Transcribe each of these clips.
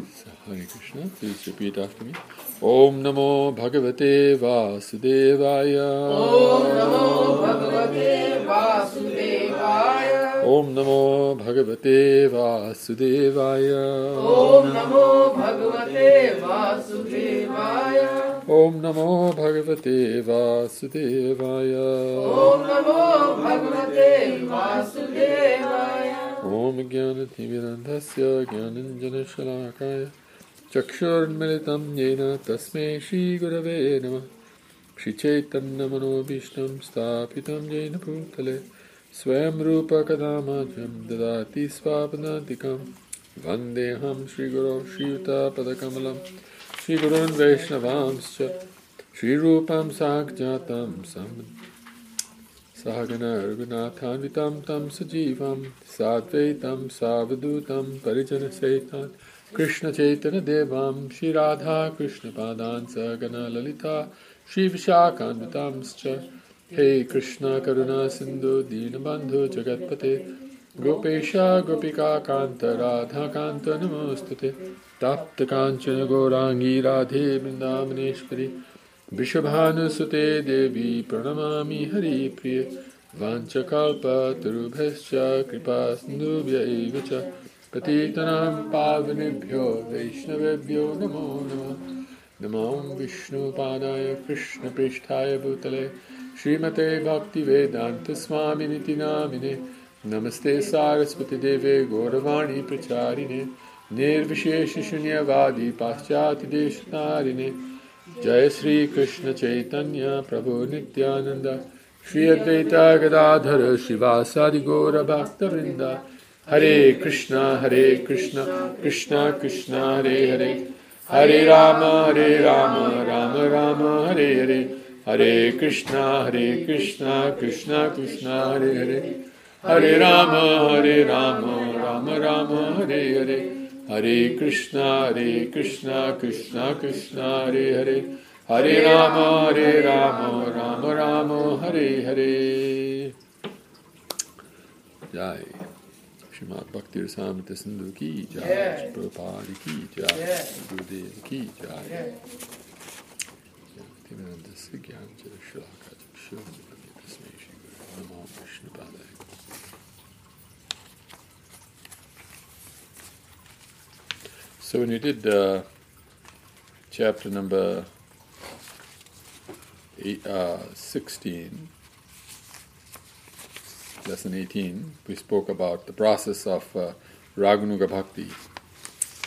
Hare Krishna please repeat after me Om नमो भगवते वासुदेवाय। ओम नमो भगवते वासुदेवाय। ओम नमो भगवते वासुदेवाय। ओम नमो भगवते वासुदेवाय। ओम नमो भगवते वासुदेवाय। ओम नमो भगवते वासुदेवाय। ओम ॐ ज्ञानतिमिरन्धस्य ज्ञानञ्जनशलाकाय चक्षुर्मिलितं येन तस्मै श्रीगुरवे नमः। श्रीचैतन्यमनोभीष्टं स्थापितं येन भूतले स्वयं रूपकदामाजं ददाति स्वापनादिकं। वन्देऽहं श्रीगुरौ श्रीयुतापदकमलं, श्रीगुरून् वैष्णवांश्च, श्रीरूपं साक्षातं सम् सहगणरघुनाथान्वितां तं सजीवां, साद्वैतं, सावधूतं, परिजनसहितान्, कृष्णचैतन्यदेवां श्रीराधा कृष्णपादान् सहगणललिता श्रीविशाखान्वितांश्च। हे कृष्ण, करुणा, सिन्धु, दीनबन्धु, जगत्पते। गोपेशा गोपिकान्त राधाकान्त, नमोऽस्तु ते। ताप्तकाञ्चन गौराङ्गी, राधे, वृन्दावनेश्वरी। वृषभानुसुते देवी प्रणमामि हरिप्रिय। वाञ्छकल्पतरुभ्यश्च कृपासिन्धुभ्य एव च पावनेभ्यो वैष्णवेभ्यो नमो नमः। नमो विष्णुपादाय कृष्णपृष्ठाय भूतले। श्रीमते भक्तिवेदान्तस्वामिनिति नामिने। नमस्ते सारस्वतीदेवे गौरवाणी प्रचारिणे। निर्विशेषशून्यवादी पाश्चात्यदेशतारिणे जय श्री कृष्ण चैतन्य प्रभु नित्यानंद श्री अद्वैता गदाधर शिवासादि गौर भक्त वृंदा हरे कृष्णा हरे कृष्णा कृष्णा कृष्णा, हरे हरे। हरे राम हरे राम राम राम, हरे हरे। हरे कृष्णा हरे कृष्णा कृष्णा कृष्णा, हरे हरे। हरे राम हरे Ram Ram Ram, Hare Hare. Hare Krishna, Hare Krishna, Krishna Krishna, Hare Hare, Hare Rama, Hare Rama, Rama Rama, Hare Hare. Jai. Shrimad Bhakti Rasamrita ki Jai, yeah. Prabhupada ki Jai, yeah. Gurudev ki Jai. Yeah. Timanandası Gyanca Şilakacı Şilakacı. So when you did uh, chapter number eight, uh, 16, lesson 18, we spoke about the process of uh, Raganuga Bhakti,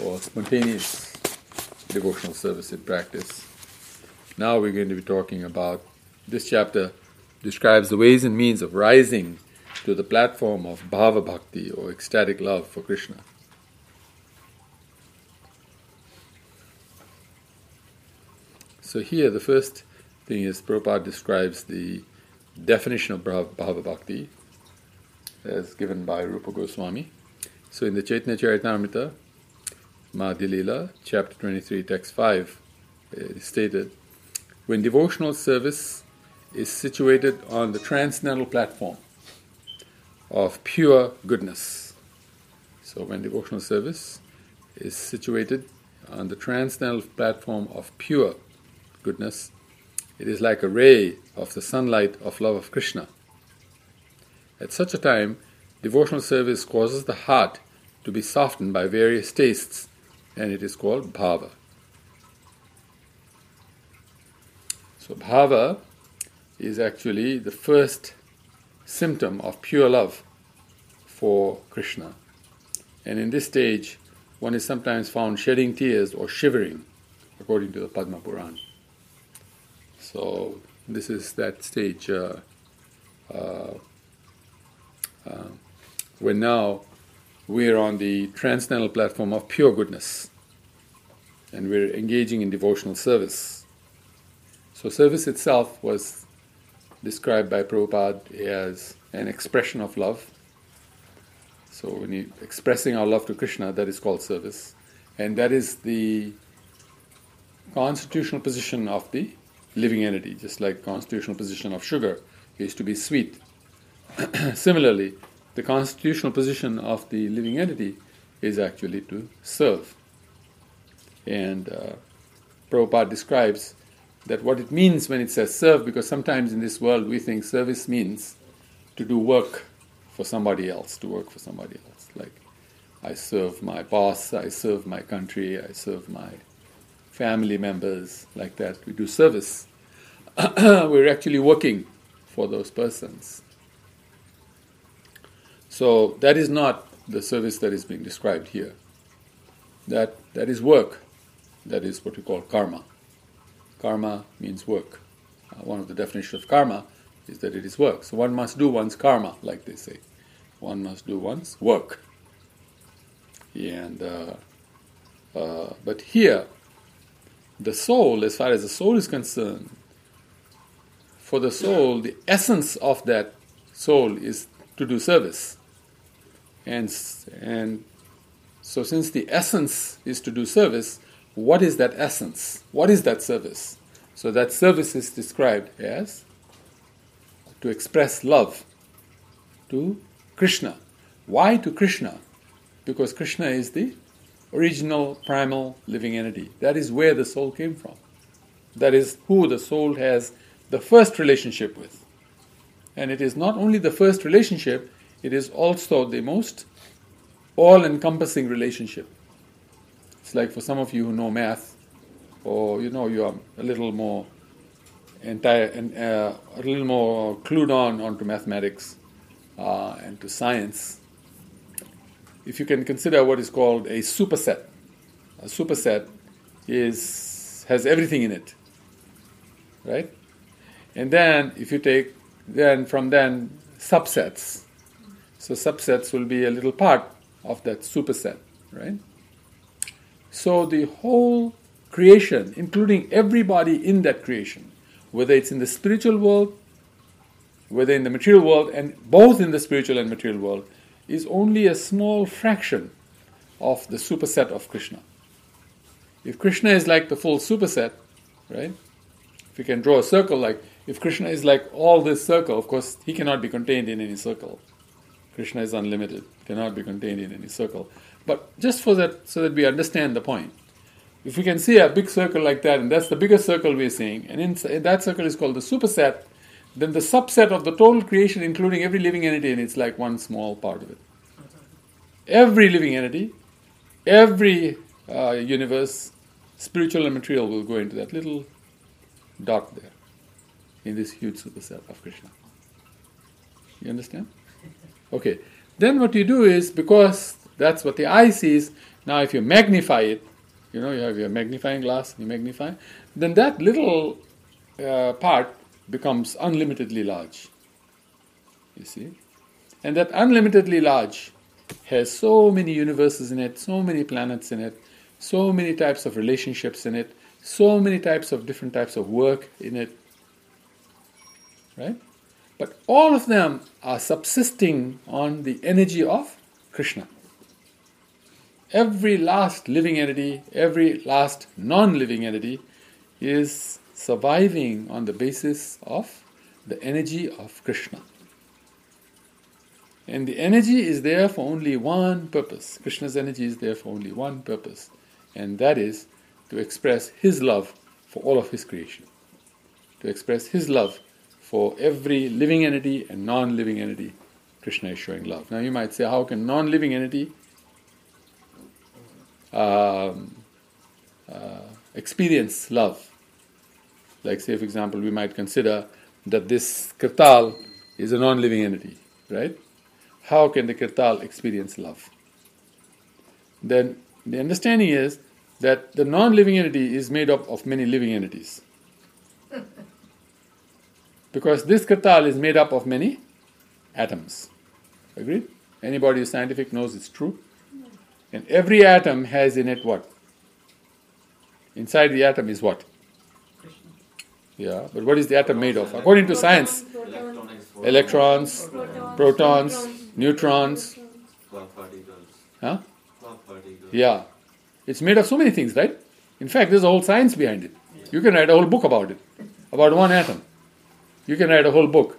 or spontaneous devotional service in practice. Now we're going to be talking about this chapter describes the ways and means of rising to the platform of bhava bhakti or ecstatic love for Krishna. So here the first thing is Prabhupada describes the definition of bhava bhakti as given by Rupa Goswami. So in the Chaitanya Charitamrita, Madhya chapter 23, text 5, it is stated, when devotional service is situated on the transcendental platform of pure goodness. So when devotional service is situated on the transcendental platform of pure goodness, it is like a ray of the sunlight of love of Krishna. At such a time, devotional service causes the heart to be softened by various tastes, and it is called bhava. So, bhava is actually the first symptom of pure love for Krishna. And in this stage, one is sometimes found shedding tears or shivering, according to the Padma Puran. So, this is that stage uh, uh, uh, when now we're on the transcendental platform of pure goodness and we're engaging in devotional service. So, service itself was described by Prabhupada as an expression of love. So, when you're expressing our love to Krishna, that is called service, and that is the constitutional position of the living entity, just like constitutional position of sugar is to be sweet. Similarly, the constitutional position of the living entity is actually to serve. And uh, Prabhupada describes that what it means when it says serve, because sometimes in this world we think service means to do work for somebody else, to work for somebody else. Like, I serve my boss, I serve my country, I serve my family members, like that. We do service. We're actually working for those persons. So, that is not the service that is being described here. That, that is work. That is what we call karma. Karma means work. Uh, one of the definitions of karma is that it is work. So one must do one's karma, like they say. One must do one's work. And uh, uh, but here, the soul, as far as the soul is concerned, for the soul, the essence of that soul is to do service. And and so, since the essence is to do service, what is that essence? What is that service? So, that service is described as to express love to Krishna. Why to Krishna? Because Krishna is the original primal living entity. That is where the soul came from. That is who the soul has the first relationship with. And it is not only the first relationship, it is also the most all encompassing relationship. It's like for some of you who know math, or you know, you are a little more entire and uh, a little more clued on onto mathematics uh, and to science, if you can consider what is called a superset, a superset is has everything in it, right? And then if you take then from then subsets, so subsets will be a little part of that superset, right? So the whole creation, including everybody in that creation, whether it's in the spiritual world, whether in the material world, and both in the spiritual and material world, is only a small fraction of the superset of Krishna. If Krishna is like the full superset, right? If you can draw a circle like, if Krishna is like all this circle, of course, he cannot be contained in any circle. Krishna is unlimited, cannot be contained in any circle. But just for that, so that we understand the point, if we can see a big circle like that, and that's the biggest circle we're seeing, and in, that circle is called the superset, then the subset of the total creation, including every living entity, and it's like one small part of it. Every living entity, every uh, universe, spiritual and material, will go into that little dot there in this huge superset of Krishna. You understand? Okay. Then what you do is because that's what the eye sees. Now, if you magnify it, you know, you have your magnifying glass, you magnify, then that little uh, part becomes unlimitedly large. You see? And that unlimitedly large has so many universes in it, so many planets in it, so many types of relationships in it, so many types of different types of work in it. Right? But all of them are subsisting on the energy of Krishna. Every last living entity, every last non living entity is surviving on the basis of the energy of Krishna. And the energy is there for only one purpose. Krishna's energy is there for only one purpose, and that is to express His love for all of His creation. To express His love for every living entity and non living entity. Krishna is showing love. Now you might say, how can non living entity um, uh, experience love. Like, say, for example, we might consider that this kartal is a non living entity, right? How can the kartal experience love? Then the understanding is that the non living entity is made up of many living entities. Because this kartal is made up of many atoms. Agreed? Anybody who's scientific knows it's true. And every atom has in it what? Inside the atom is what? Yeah, but what is the atom made of? According to science, electrons, protons, neutrons. Huh? Yeah. It's made of so many things, right? In fact, there's a whole science behind it. You can write a whole book about it, about one atom. You can write a whole book.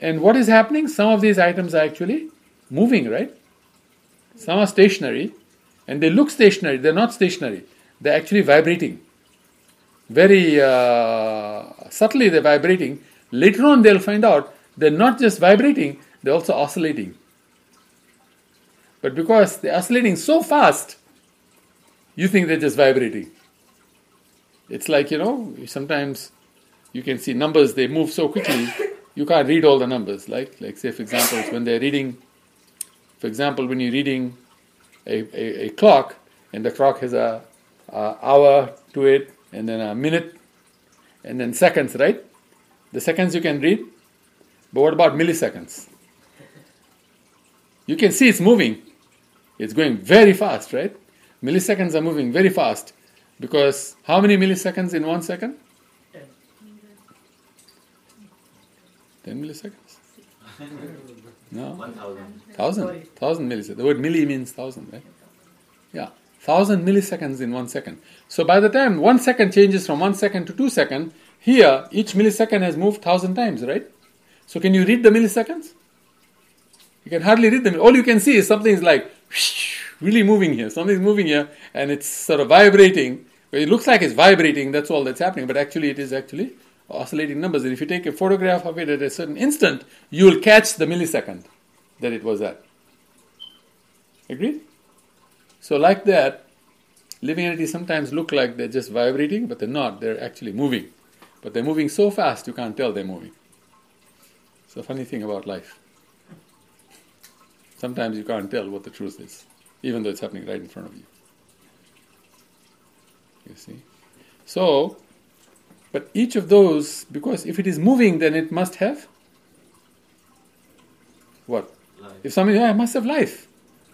And what is happening? Some of these items are actually moving, right? Some are stationary, and they look stationary, they're not stationary. they're actually vibrating. Very uh, subtly, they're vibrating. Later on, they'll find out they're not just vibrating, they're also oscillating. But because they're oscillating so fast, you think they're just vibrating. It's like, you know, sometimes you can see numbers, they move so quickly, you can't read all the numbers. Like, like say, for example, when they're reading, for example, when you're reading a, a, a clock, and the clock has a, a hour to it, and then a minute, and then seconds, right? The seconds you can read, but what about milliseconds? You can see it's moving. It's going very fast, right? Milliseconds are moving very fast because how many milliseconds in one second? 10 milliseconds? No? 1000. Thousand. Thousand milliseconds. The word milli means thousand, right? Yeah. Thousand milliseconds in one second. So by the time one second changes from one second to two seconds, here each millisecond has moved thousand times, right? So can you read the milliseconds? You can hardly read them. All you can see is something is like really moving here. Something's moving here and it's sort of vibrating. It looks like it's vibrating, that's all that's happening, but actually it is actually oscillating numbers. And if you take a photograph of it at a certain instant, you will catch the millisecond that it was at. Agreed? So, like that, living entities sometimes look like they're just vibrating, but they're not. They're actually moving. But they're moving so fast you can't tell they're moving. It's a funny thing about life. Sometimes you can't tell what the truth is, even though it's happening right in front of you. You see? So, but each of those, because if it is moving, then it must have what? Life. If something, yeah, it must have life.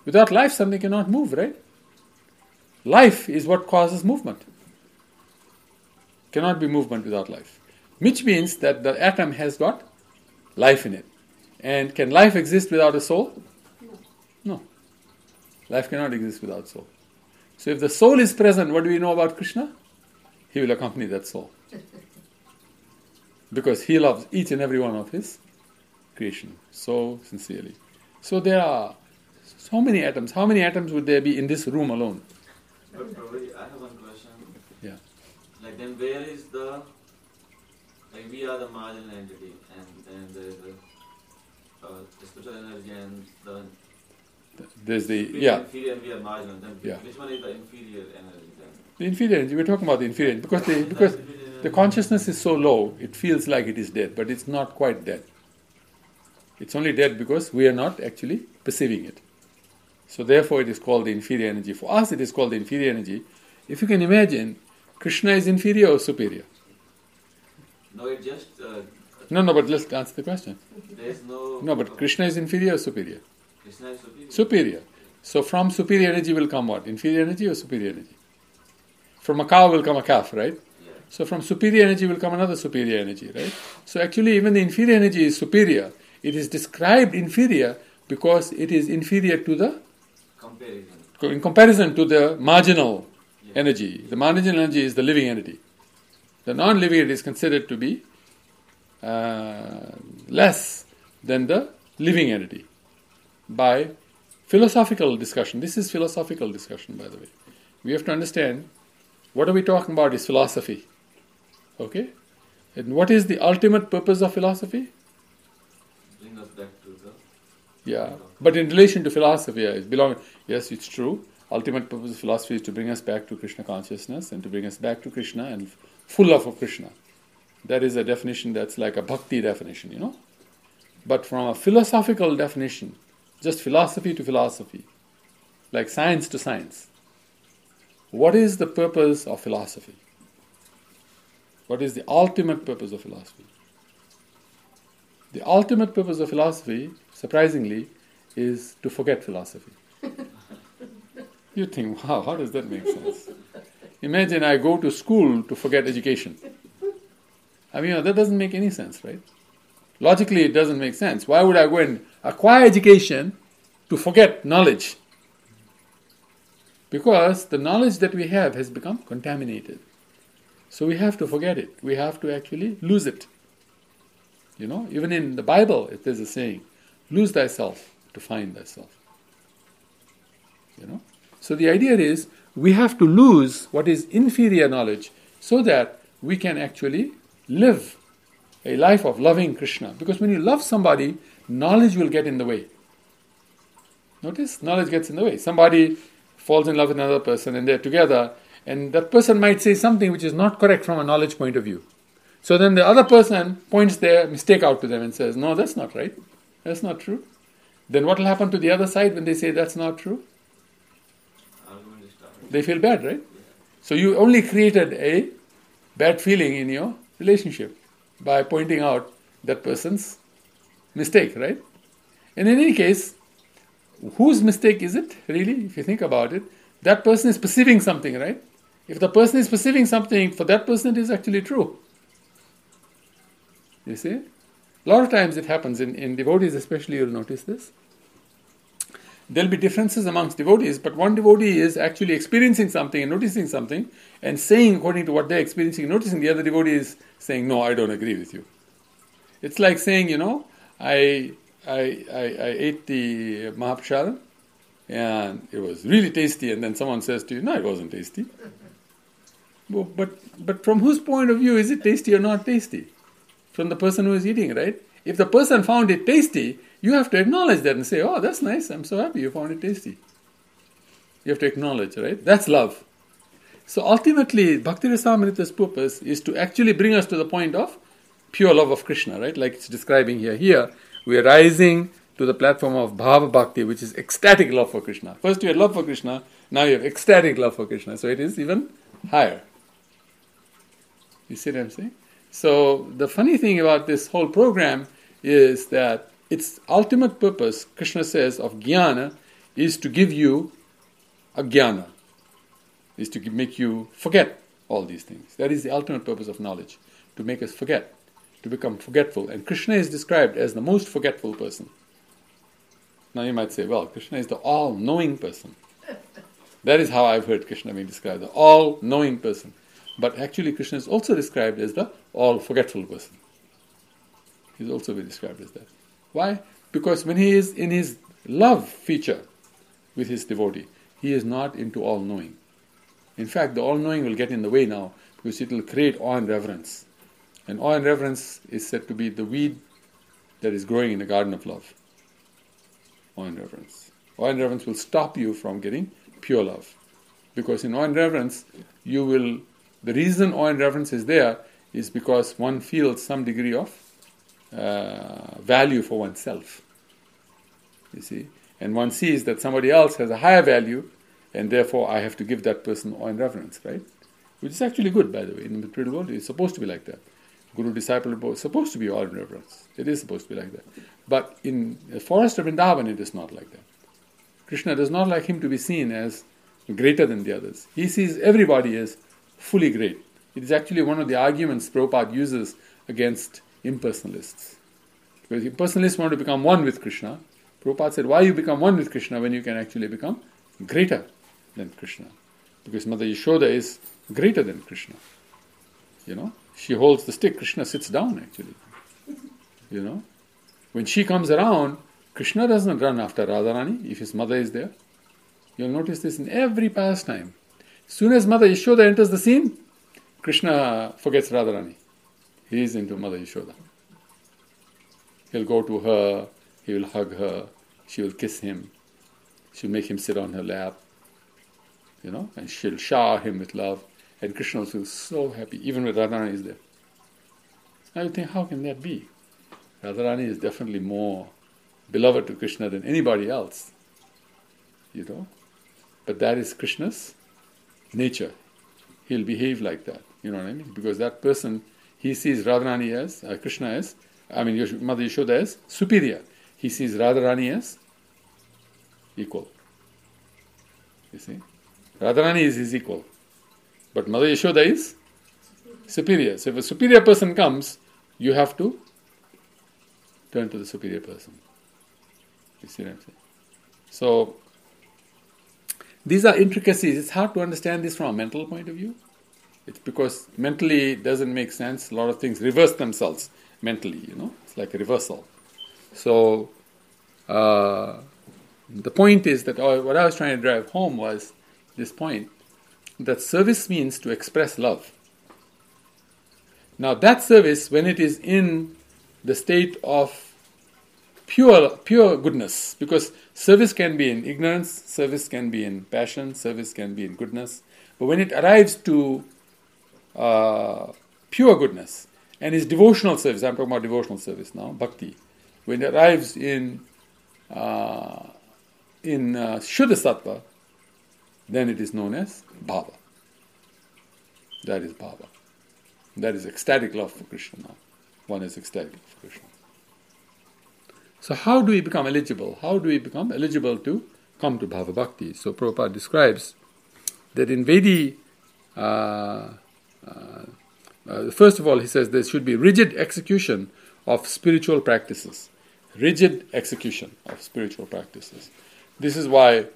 Without life, something cannot move, right? Life is what causes movement. Cannot be movement without life. Which means that the atom has got life in it. And can life exist without a soul? No. Life cannot exist without soul. So if the soul is present, what do we know about Krishna? He will accompany that soul. Because he loves each and every one of his creation so sincerely. So there are so many atoms. How many atoms would there be in this room alone? But Prabhuji, I have one question. Yeah. Like then where is the like we are the marginal entity and then there is the uh, spiritual energy and the There's the yeah inferior and we are marginal. Then Yeah. which one is the inferior energy then? the inferior energy. We're talking about the inferior because the, because the consciousness is so low, it feels like it is dead, but it's not quite dead. It's only dead because we are not actually perceiving it. So therefore, it is called the inferior energy. For us, it is called the inferior energy. If you can imagine, Krishna is inferior or superior? No, it just uh, No, no. But let's answer the question. there is no No, but Krishna is inferior or superior? Krishna is superior. Superior. So from superior energy will come what? Inferior energy or superior energy? From a cow will come a calf, right? Yeah. So from superior energy will come another superior energy, right? So actually, even the inferior energy is superior. It is described inferior because it is inferior to the, Comparison. in comparison to the marginal Yeah. energy. The marginal energy is the living entity. The non-living entity is considered to be uh, less than the living entity by philosophical discussion. This is philosophical discussion, by the way. We have to understand what are we talking about is philosophy. Okay? And what is the ultimate purpose of philosophy? Bring us back to the Yeah. But in relation to philosophy, it belong yes, it's true. Ultimate purpose of philosophy is to bring us back to Krishna consciousness and to bring us back to Krishna and full love of Krishna. That is a definition that's like a bhakti definition, you know. But from a philosophical definition, just philosophy to philosophy, like science to science, what is the purpose of philosophy? What is the ultimate purpose of philosophy? The ultimate purpose of philosophy, surprisingly, is to forget philosophy. you think, wow, how does that make sense? Imagine I go to school to forget education. I mean, you know, that doesn't make any sense, right? Logically, it doesn't make sense. Why would I go and acquire education to forget knowledge? Because the knowledge that we have has become contaminated. So we have to forget it. We have to actually lose it. You know, even in the Bible, it is a saying, lose thyself to find thyself. You know? So the idea is we have to lose what is inferior knowledge so that we can actually live a life of loving Krishna. Because when you love somebody, knowledge will get in the way. Notice, knowledge gets in the way. Somebody falls in love with another person and they're together, and that person might say something which is not correct from a knowledge point of view. So then the other person points their mistake out to them and says, No, that's not right. That's not true. Then what will happen to the other side when they say that's not true? They feel bad, right? So you only created a bad feeling in your relationship by pointing out that person's mistake, right? And in any case, whose mistake is it, really, if you think about it? That person is perceiving something, right? If the person is perceiving something, for that person it is actually true. You see? A lot of times it happens in, in devotees, especially, you'll notice this. There'll be differences amongst devotees, but one devotee is actually experiencing something and noticing something and saying according to what they're experiencing and noticing, the other devotee is saying, No, I don't agree with you. It's like saying, you know, I I, I, I ate the Mahaprasad and it was really tasty, and then someone says to you, No, it wasn't tasty. But, but from whose point of view is it tasty or not tasty? From the person who is eating, right? If the person found it tasty, you have to acknowledge that and say, Oh, that's nice, I'm so happy you found it tasty. You have to acknowledge, right? That's love. So ultimately, Bhakti Rasamrita's purpose is to actually bring us to the point of pure love of Krishna, right? Like it's describing here. Here, we are rising to the platform of Bhava Bhakti, which is ecstatic love for Krishna. First you had love for Krishna, now you have ecstatic love for Krishna. So it is even higher. You see what I'm saying? So the funny thing about this whole program is that its ultimate purpose, Krishna says, of jnana is to give you a jnana, is to make you forget all these things. That is the ultimate purpose of knowledge, to make us forget, to become forgetful. And Krishna is described as the most forgetful person. Now you might say, well, Krishna is the all knowing person. That is how I've heard Krishna being described, the all knowing person. But actually, Krishna is also described as the all forgetful person. He's also been described as that. Why? Because when he is in his love feature with his devotee, he is not into all knowing. In fact, the all knowing will get in the way now because it will create awe and reverence. And awe and reverence is said to be the weed that is growing in the garden of love. Awe and reverence. Awe and reverence will stop you from getting pure love. Because in awe and reverence, you will, the reason awe and reverence is there is because one feels some degree of uh, value for oneself. You see? And one sees that somebody else has a higher value, and therefore I have to give that person awe and reverence, right? Which is actually good, by the way. In the material world, it's supposed to be like that. Guru disciple both supposed to be awe and reverence. It is supposed to be like that. But in the forest of Vrindavan, it is not like that. Krishna does not like him to be seen as greater than the others. He sees everybody as fully great. It is actually one of the arguments Prabhupada uses against impersonalists. Because impersonalists want to become one with Krishna. Prabhupada said, Why you become one with Krishna when you can actually become greater than Krishna? Because Mother Yashoda is greater than Krishna. You know? She holds the stick, Krishna sits down actually. You know? When she comes around, Krishna doesn't run after Radharani if his mother is there. You'll notice this in every pastime. As soon as Mother Yashoda enters the scene, Krishna forgets Radharani. He is into Mother Yashoda. He'll go to her, he will hug her, she will kiss him, she'll make him sit on her lap, you know, and she'll shower him with love. And Krishna will feel so happy, even when Radharani is there. Now you think, how can that be? Radharani is definitely more beloved to Krishna than anybody else, you know. But that is Krishna's nature. He'll behave like that, you know what I mean? Because that person, he sees Radharani as, uh, Krishna as, I mean, Mother Yashoda as superior. He sees Radharani as equal. You see? Radharani is his equal. But Mother Yashoda is superior. So if a superior person comes, you have to turn to the superior person. You see what I'm saying? So these are intricacies. It's hard to understand this from a mental point of view. It's because mentally it doesn't make sense. A lot of things reverse themselves mentally, you know. It's like a reversal. So uh, the point is that uh, what I was trying to drive home was this point that service means to express love. Now, that service, when it is in the state of pure, pure goodness, because service can be in ignorance, service can be in passion, service can be in goodness, but when it arrives to uh, pure goodness and his devotional service, I'm talking about devotional service now, bhakti, when it arrives in uh, in uh, Shuddha Sattva, then it is known as Bhava. That is Bhava. That is ecstatic love for Krishna now. One is ecstatic for Krishna. So, how do we become eligible? How do we become eligible to come to Bhava Bhakti? So, Prabhupada describes that in Vaidhi, uh, first of all, he says there should be rigid execution of spiritual practices. Rigid execution of spiritual practices. This is why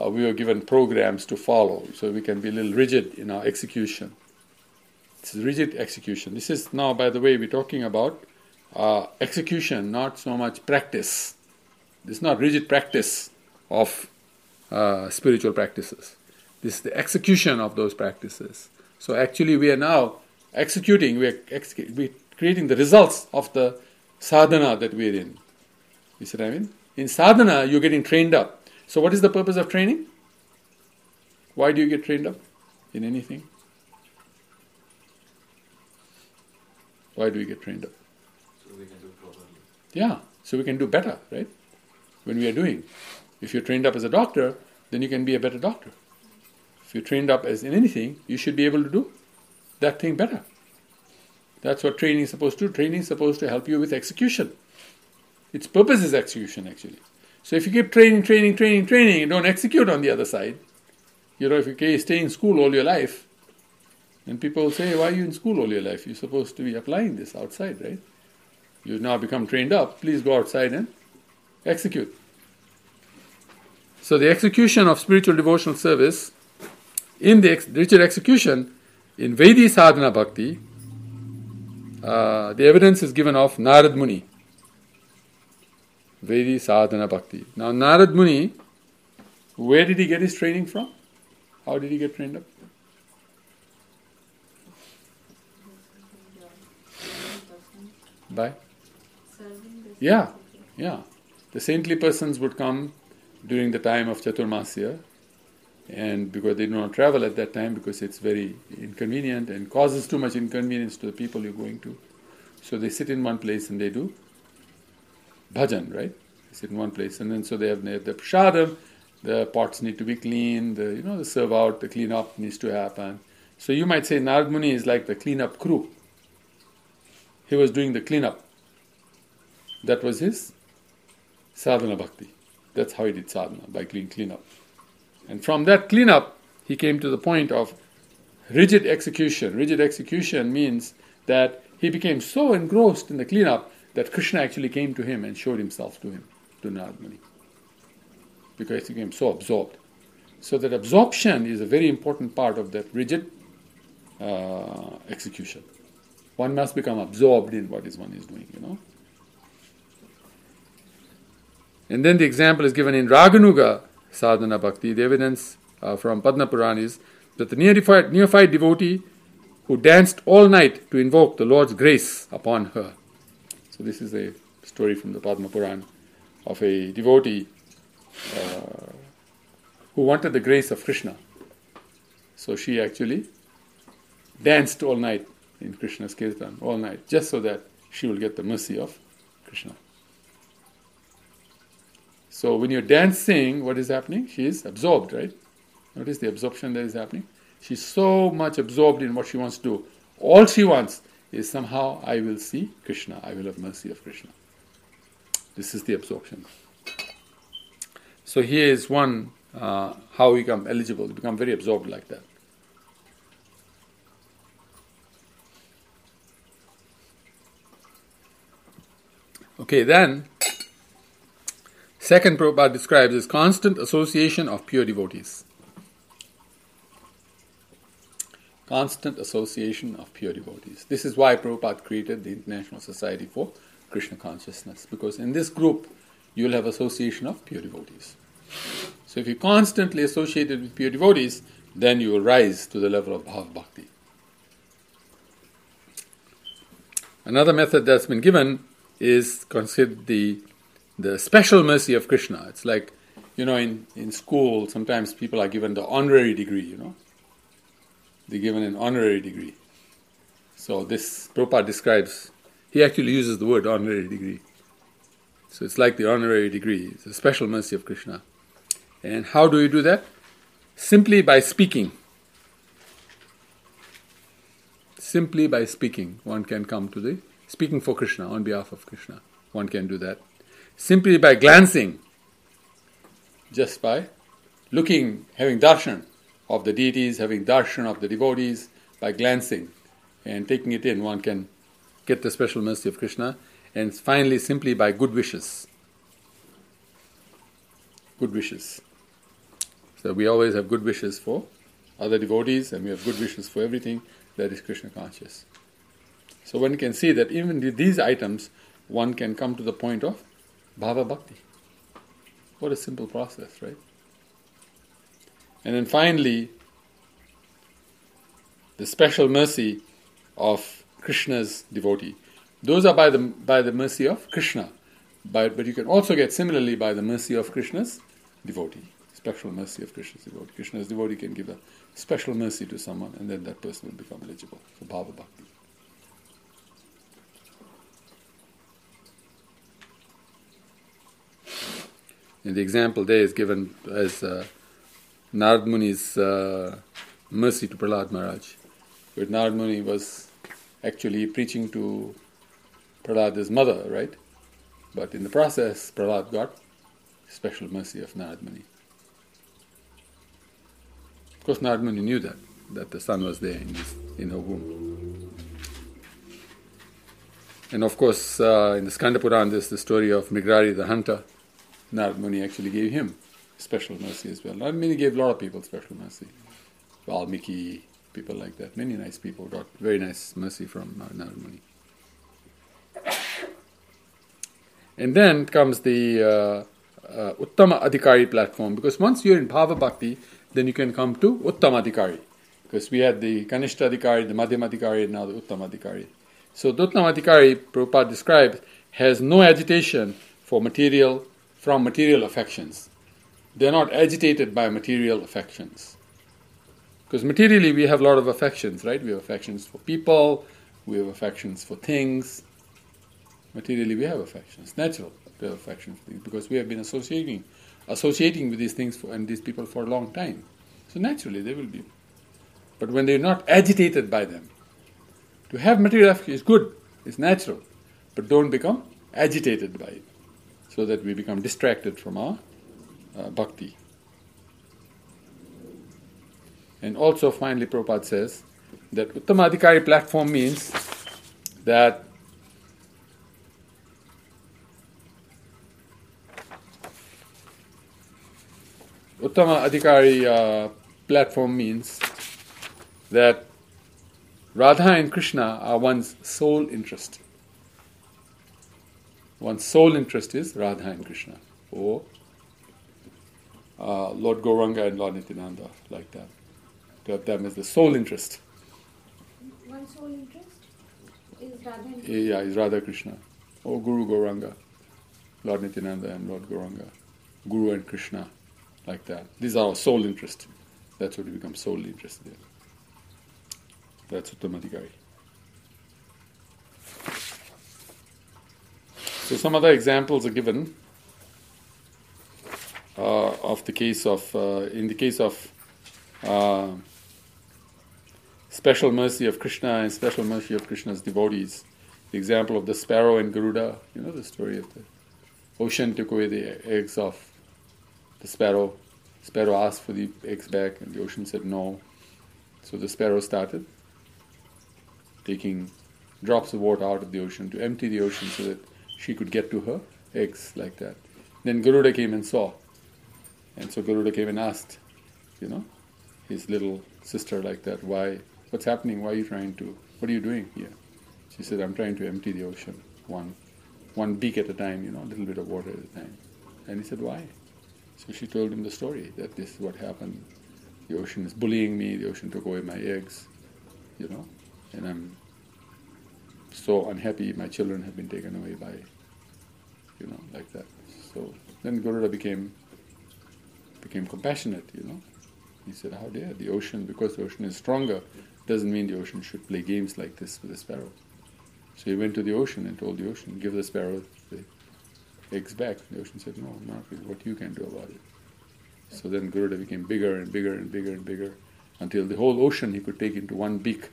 uh, we were given programs to follow, so we can be a little rigid in our execution. It's rigid execution. This is now, by the way, we're talking about uh, execution, not so much practice. This is not rigid practice of uh, spiritual practices. This is the execution of those practices. So actually, we are now executing. We are ex- creating the results of the sadhana that we're in. You see what I mean? In sadhana, you're getting trained up. So, what is the purpose of training? Why do you get trained up in anything? Why do we get trained up? So we can do properly. Yeah, so we can do better, right? When we are doing. If you're trained up as a doctor, then you can be a better doctor. If you're trained up as in anything, you should be able to do that thing better. That's what training is supposed to do. Training is supposed to help you with execution. Its purpose is execution, actually. So if you keep training, training, training, training, and don't execute on the other side, you know, if you stay in school all your life, and people will say, why are you in school all your life? You're supposed to be applying this outside, right? You've now become trained up. Please go outside and execute. So the execution of spiritual devotional service, in the ex- rigid execution, in Vaidhi sadhana bhakti, uh, the evidence is given of Narad Muni. Vaidhi sadhana bhakti. Now, Narad Muni, where did he get his training from? How did he get trained up? By? Yeah, yeah. The saintly persons would come during the time of Chaturmasya, and because they do not travel at that time because it's very inconvenient and causes too much inconvenience to the people you're going to. So they sit in one place and they do bhajan, right? They sit in one place, and then so they have, the prasadam, the pots need to be cleaned, the you know the serve out, the clean up needs to happen. So you might say Narad Muni is like the cleanup crew. He was doing the cleanup. That was his sadhana bhakti. That's how he did sadhana, by clean cleanup. And from that cleanup, he came to the point of rigid execution. Rigid execution means that he became so engrossed in the cleanup that Krishna actually came to him and showed himself to him, to Narad. Because he became so absorbed. So that absorption is a very important part of that rigid uh, execution. One must become absorbed in what is one is doing, you know. And then the example is given in Raganuga sadhana bhakti. The evidence uh, from Padma Purana is that the neophyte, neophyte devotee who danced all night to invoke the Lord's grace upon her. So, this is a story from the Padma Purana of a devotee uh, who wanted the grace of Krishna. So, she actually danced all night in Krishna's kirtan, all night, just so that she will get the mercy of Krishna. So when you're dancing, what is happening? She is absorbed, right? Notice the absorption that is happening. She's so much absorbed in what she wants to do. All she wants is somehow I will see Krishna, I will have mercy of Krishna. This is the absorption. So here is one uh, how we become eligible, to become very absorbed like that. Okay, then, second Prabhupada describes is constant association of pure devotees. Constant association of pure devotees. This is why Prabhupada created the International Society for Krishna Consciousness, because in this group you will have association of pure devotees. So if you're constantly associated with pure devotees, then you will rise to the level of bhava bhakti. Another method that's been given is considered the the special mercy of Krishna. It's like, you know, in, in school, sometimes people are given the honorary degree, you know. They're given an honorary degree. So this Prabhupada describes, he actually uses the word honorary degree. So it's like the honorary degree, it's a special mercy of Krishna. And how do you do that? Simply by speaking. Simply by speaking, one can come to the speaking for Krishna on behalf of Krishna. One can do that. Simply by glancing, just by looking, having darshan of the deities, having darshan of the devotees, by glancing and taking it in, one can get the special mercy of Krishna. And finally, simply by good wishes. Good wishes. So we always have good wishes for other devotees, and we have good wishes for everything that is Krishna conscious. So one can see that even with these items, one can come to the point of bhava bhakti. What a simple process, right? And then finally, the special mercy of Krishna's devotee. Those are by the by the mercy of Krishna, but but you can also get similarly by the mercy of Krishna's devotee special mercy of Krishna's devotee. Krishna's devotee can give a special mercy to someone and then that person will become eligible for Bhava Bhakti. And the example there is given as uh, Narad Muni's uh, mercy to Prahlad Maharaj. Where Narad Muni was actually preaching to Prahlad's mother, right? But in the process, Prahlad got special mercy of Narad Muni. Of course, Narad Muni knew that, that the son was there in, his, in her womb. And of course, uh, in the Skanda Puran, there's the story of Mrigari the hunter. Narad Muni actually gave him special mercy as well. Narad Muni gave a lot of people special mercy. Valmiki, people like that. Many nice people got very nice mercy from Narad Muni. And then comes the uh, uh, Uttama Adhikari platform because once you're in Bhava Bhakti, then you can come to Uttamadhikari. Because we had the Kanishta Adhikari, the Madhyamadhikari, and now the Uttamadhikari. So the Uttamadhikari, Prabhupada describes, has no agitation for material, from material affections. They are not agitated by material affections. Because materially we have a lot of affections, right? We have affections for people, we have affections for things. Materially we have affections. Natural to have affections for things because we have been associating associating with these things for, and these people for a long time. So naturally they will be. But when they're not agitated by them, to have material affection is good, it's natural, but don't become agitated by it, so that we become distracted from our uh, bhakti. And also, finally, Prabhupada says that Uttamadhikari platform means that Uttama Adhikari uh, platform means that Radha and Krishna are one's sole interest. One's sole interest is Radha and Krishna, or uh, Lord Gauranga and Lord Nityananda, like that. To have them as the sole interest. One sole interest is Radha Yeah, is Radha Krishna, or Guru Gauranga, Lord Nityananda and Lord Gauranga, Guru and Krishna like that. These are our sole interest. That's what we become solely interested in. That's Uttamadhikari. So some other examples are given uh, of the case of, uh, in the case of uh, special mercy of Krishna and special mercy of Krishna's devotees. The example of the sparrow and Garuda, you know the story of the ocean took away the eggs of the sparrow. Sparrow asked for the eggs back, and the ocean said no. So the sparrow started taking drops of water out of the ocean to empty the ocean so that she could get to her eggs like that. Then Garuda came and saw. And so Garuda came and asked, you know, his little sister like that, why, what's happening? Why are you trying to, what are you doing here? She said, I'm trying to empty the ocean, one, one beak at a time, you know, a little bit of water at a time. And he said, why? So she told him the story that this is what happened the ocean is bullying me, the ocean took away my eggs, you know, and I'm so unhappy my children have been taken away by, you know, like that. So then Garuda became became compassionate, you know. He said, How dare the ocean, because the ocean is stronger, doesn't mean the ocean should play games like this with the sparrow. So he went to the ocean and told the ocean, Give the sparrow the eggs back. The ocean said, No, not with what you can do about it. So then Garuda became bigger and bigger and bigger and bigger until the whole ocean he could take into one beak.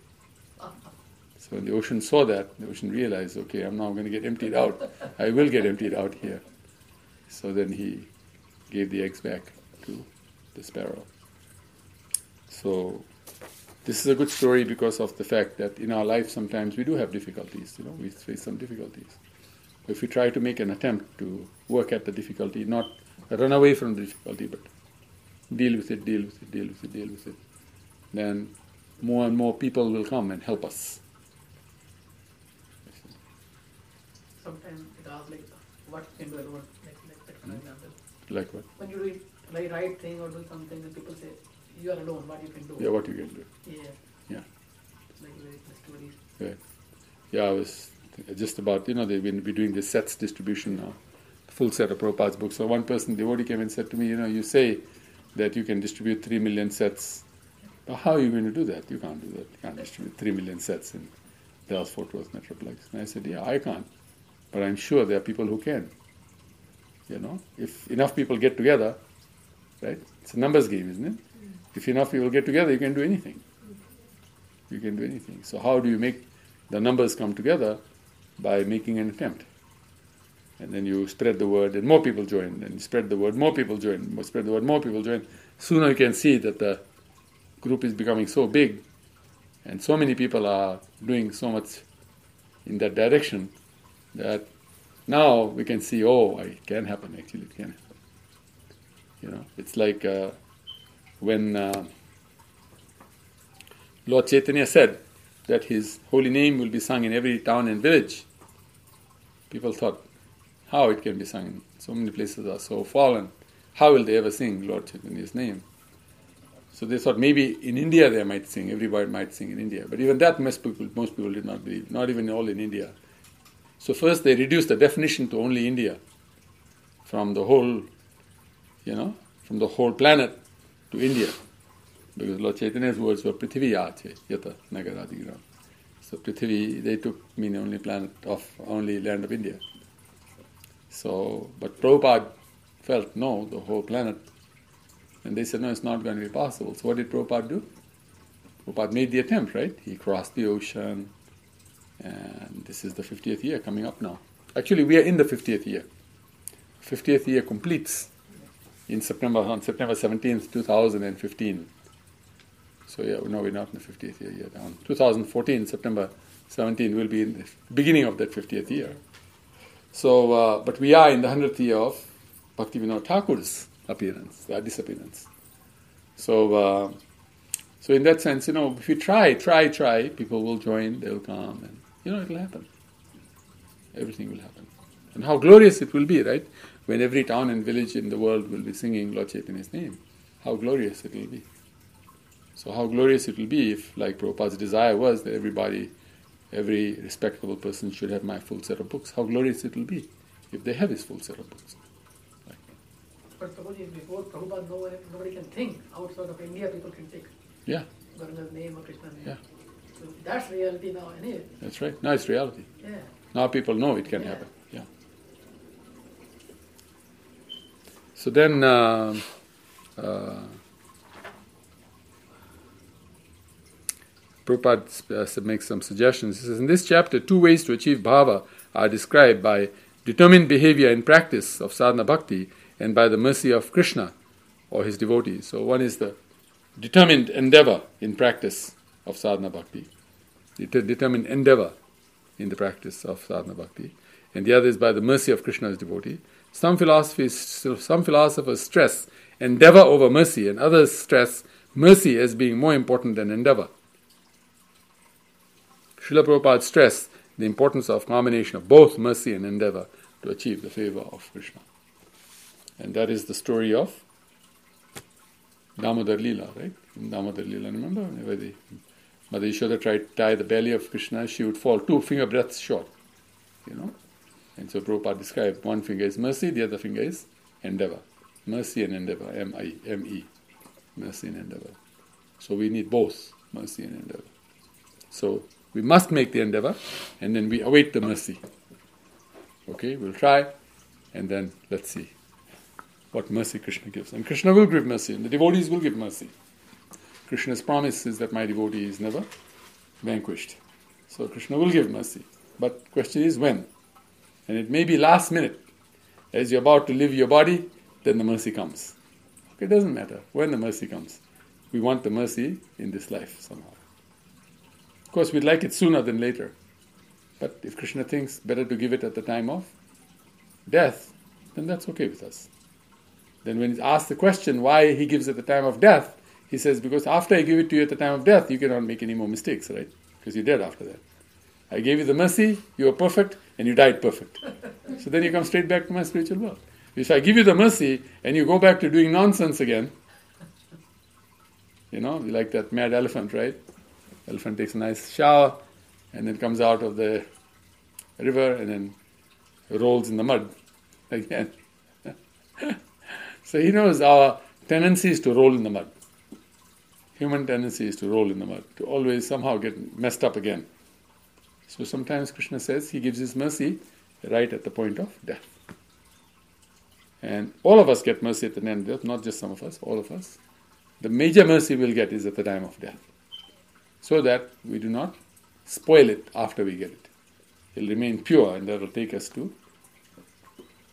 So when the ocean saw that, the ocean realized, okay, I'm now going to get emptied out. I will get emptied out here. So then he gave the eggs back to the sparrow. So this is a good story because of the fact that in our life sometimes we do have difficulties, you know, we face some difficulties. If we try to make an attempt to work at the difficulty, not run away from the difficulty, but deal with it, deal with it, deal with it, deal with it, then more and more people will come and help us. Sometimes it asks like what you can do alone, like, like that kind of example. Like what? When you do it like right thing or do something, and people say you are alone, what you can do. Yeah, what you can do. Yeah. Yeah. Like stories. Yeah, yeah. I was just about you know they've been be doing the sets distribution now, full set of Prabhupada's books. So one person devotee came and said to me, you know, you say that you can distribute three million sets, but how are you going to do that? You can't do that. You can't distribute three million sets in Dallas Fort Worth Metroplex. And I said, yeah, I can't, but I'm sure there are people who can. You know, if enough people get together, right? It's a numbers game, isn't it? Mm. If enough people get together, you can do anything. You can do anything. So how do you make the numbers come together? By making an attempt. And then you spread the word, and more people join. And you spread the word, more people join. More spread the word, more people join. Sooner you can see that the group is becoming so big, and so many people are doing so much in that direction that now we can see, oh, it can happen. Actually, it can happen. You know, it's like uh, when uh, Lord Chaitanya said that his holy name will be sung in every town and village. People thought, how it can be sung so many places are so fallen. How will they ever sing Lord Chaitanya's name? So they thought maybe in India they might sing, everybody might sing in India. But even that most people, most people did not believe, not even all in India. So first they reduced the definition to only India, from the whole, you know, from the whole planet to India. Because Lord Chaitanya's words were Prithvi Ache, Yata Nagaradigram. So Prithvi, they took mean only planet of, only land of India. So, but Prabhupada felt, no, the whole planet. And they said, no, it's not going to be possible. So what did Prabhupada do? Prabhupada made the attempt, right? He crossed the ocean, and this is the 50th year coming up now. Actually, we are in the 50th year. 50th year completes in September, on September 17th, 2015. So yeah, no, we're not in the 50th year yet. On 2014, September 17, will be in the beginning of that 50th year. So, uh, but we are in the 100th year of Bhaktivinoda Thakur's appearance, the disappearance. So, uh, so in that sense, you know, if you try, try, try, people will join, they'll come, and you know, it'll happen. Everything will happen. And how glorious it will be, right? When every town and village in the world will be singing Lord Chaitanya's name. How glorious it will be. So how glorious it will be if, like Prabhupada's desire was that everybody, every respectable person should have my full set of books. How glorious it will be if they have his full set of books. Like, But suppose before Prabhupada, no nobody can think outside of India, people can take yeah, Garuda's name or Krishna's name. Yeah. So that's reality now, anyway. that's right. Now it's reality. Yeah. Now people know it can Yeah. happen. Yeah. So then, uh, uh, Prabhupada uh, makes some suggestions. He says, in this chapter, two ways to achieve bhava are described by determined behavior and practice of sadhana bhakti and by the mercy of Krishna or his devotees. So one is the determined endeavor in practice of sadhana bhakti, Det- determined endeavor in the practice of sadhana bhakti, and the other is by the mercy of Krishna's devotee. Some philosophies, some philosophers stress endeavor over mercy, and others stress mercy as being more important than endeavor. Srila Prabhupada stressed the importance of combination of both mercy and endeavor to achieve the favor of Krishna. And that is the story of Damodar Leela, right? Damodar Lila, remember? Where Mother Yashoda tried to tie the belly of Krishna, she would fall two finger breadths short, you know. And so Prabhupada described one finger is mercy, the other finger is endeavor. Mercy and endeavor, M-I, M-E, mercy and endeavor. So we need both mercy and endeavor. So we must make the endeavor and then we await the mercy. Okay, we'll try and then let's see what mercy Krishna gives. And Krishna will give mercy, and the devotees will give mercy. Krishna's promise is that my devotee is never vanquished. So Krishna will give mercy. But question is when? And it may be last minute. As you're about to leave your body, then the mercy comes. Okay, it doesn't matter when the mercy comes. We want the mercy in this life somehow. Of course, we'd like it sooner than later. But if Krishna thinks better to give it at the time of death, then that's okay with us. Then when he's asked the question why he gives at the time of death, he says, because after I give it to you at the time of death, you cannot make any more mistakes, right? Because you're dead after that. I gave you the mercy, you were perfect, and you died perfect. So then you come straight back to my spiritual world. If I give you the mercy and you go back to doing nonsense again, you know, like that mad elephant, right? Elephant takes a nice shower and then comes out of the river and then rolls in the mud again. so he knows our tendency is to roll in the mud. Human tendency is to roll in the mud, to always somehow get messed up again. So sometimes Krishna says he gives his mercy right at the point of death. And all of us get mercy at the end of death, not just some of us, all of us. The major mercy we'll get is at the time of death. So that we do not spoil it after we get it. It'll remain pure and that will take us to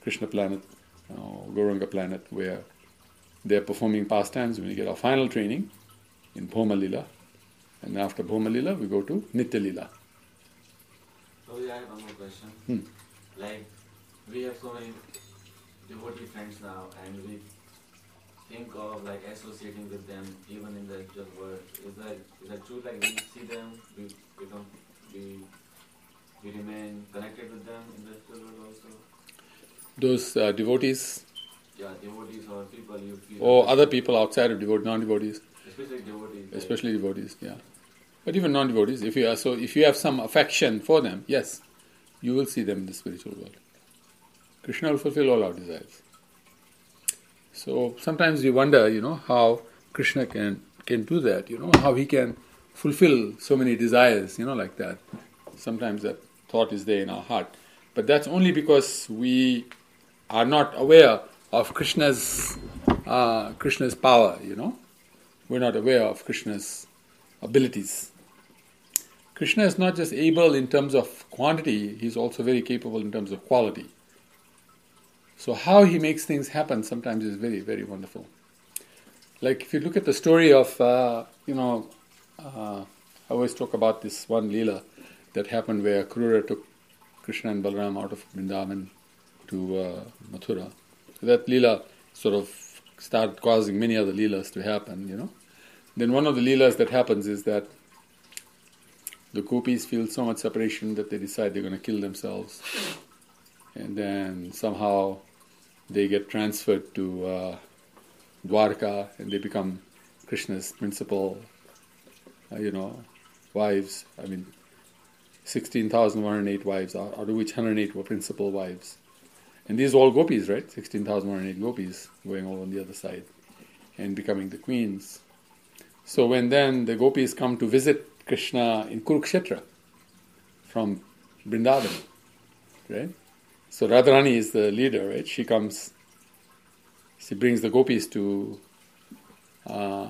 Krishna planet, or Gauranga planet, where they're performing pastimes when we get our final training in Bhoma Lila. And after Bhoma Lila, we go to Nitya Lila. So I have one more question. Hmm. Like we have so many devotee friends now, and we think of like associating with them even in the actual world. Is that is that true? Like we see them, we we don't we we remain connected with them in the actual world also. Those uh, devotees Yeah, devotees or people you feel. or other people outside of devotees, non-devotees, especially devotees. especially devotees, yeah. But even non-devotees, if you are so, if you have some affection for them, yes, you will see them in the spiritual world. Krishna will fulfill all our desires. So sometimes we wonder, you know, how Krishna can can do that. You know, how he can fulfill so many desires. You know, like that. Sometimes that thought is there in our heart, but that's only because we are not aware of Krishna's uh, Krishna's power. You know, we're not aware of Krishna's abilities. Krishna is not just able in terms of quantity; he's also very capable in terms of quality. So how he makes things happen sometimes is very, very wonderful. Like if you look at the story of, uh, you know, uh, I always talk about this one Leela that happened where Akrura took Krishna and Balaram out of Vrindavan to uh, Mathura. That Leela sort of started causing many other Leelas to happen, you know. Then one of the Leelas that happens is that the gopis feel so much separation that they decide they're going to kill themselves and then somehow they get transferred to uh, Dwarka and they become Krishna's principal, uh, you know, wives. I mean, 16,108 wives, out of which 108 were principal wives. And these are all gopis, right? 16,108 gopis going all on the other side and becoming the queens. So when then the gopis come to visit Krishna in Kurukshetra from Vrindavan, right? So Radharani is the leader, right? She comes, she brings the gopis to uh,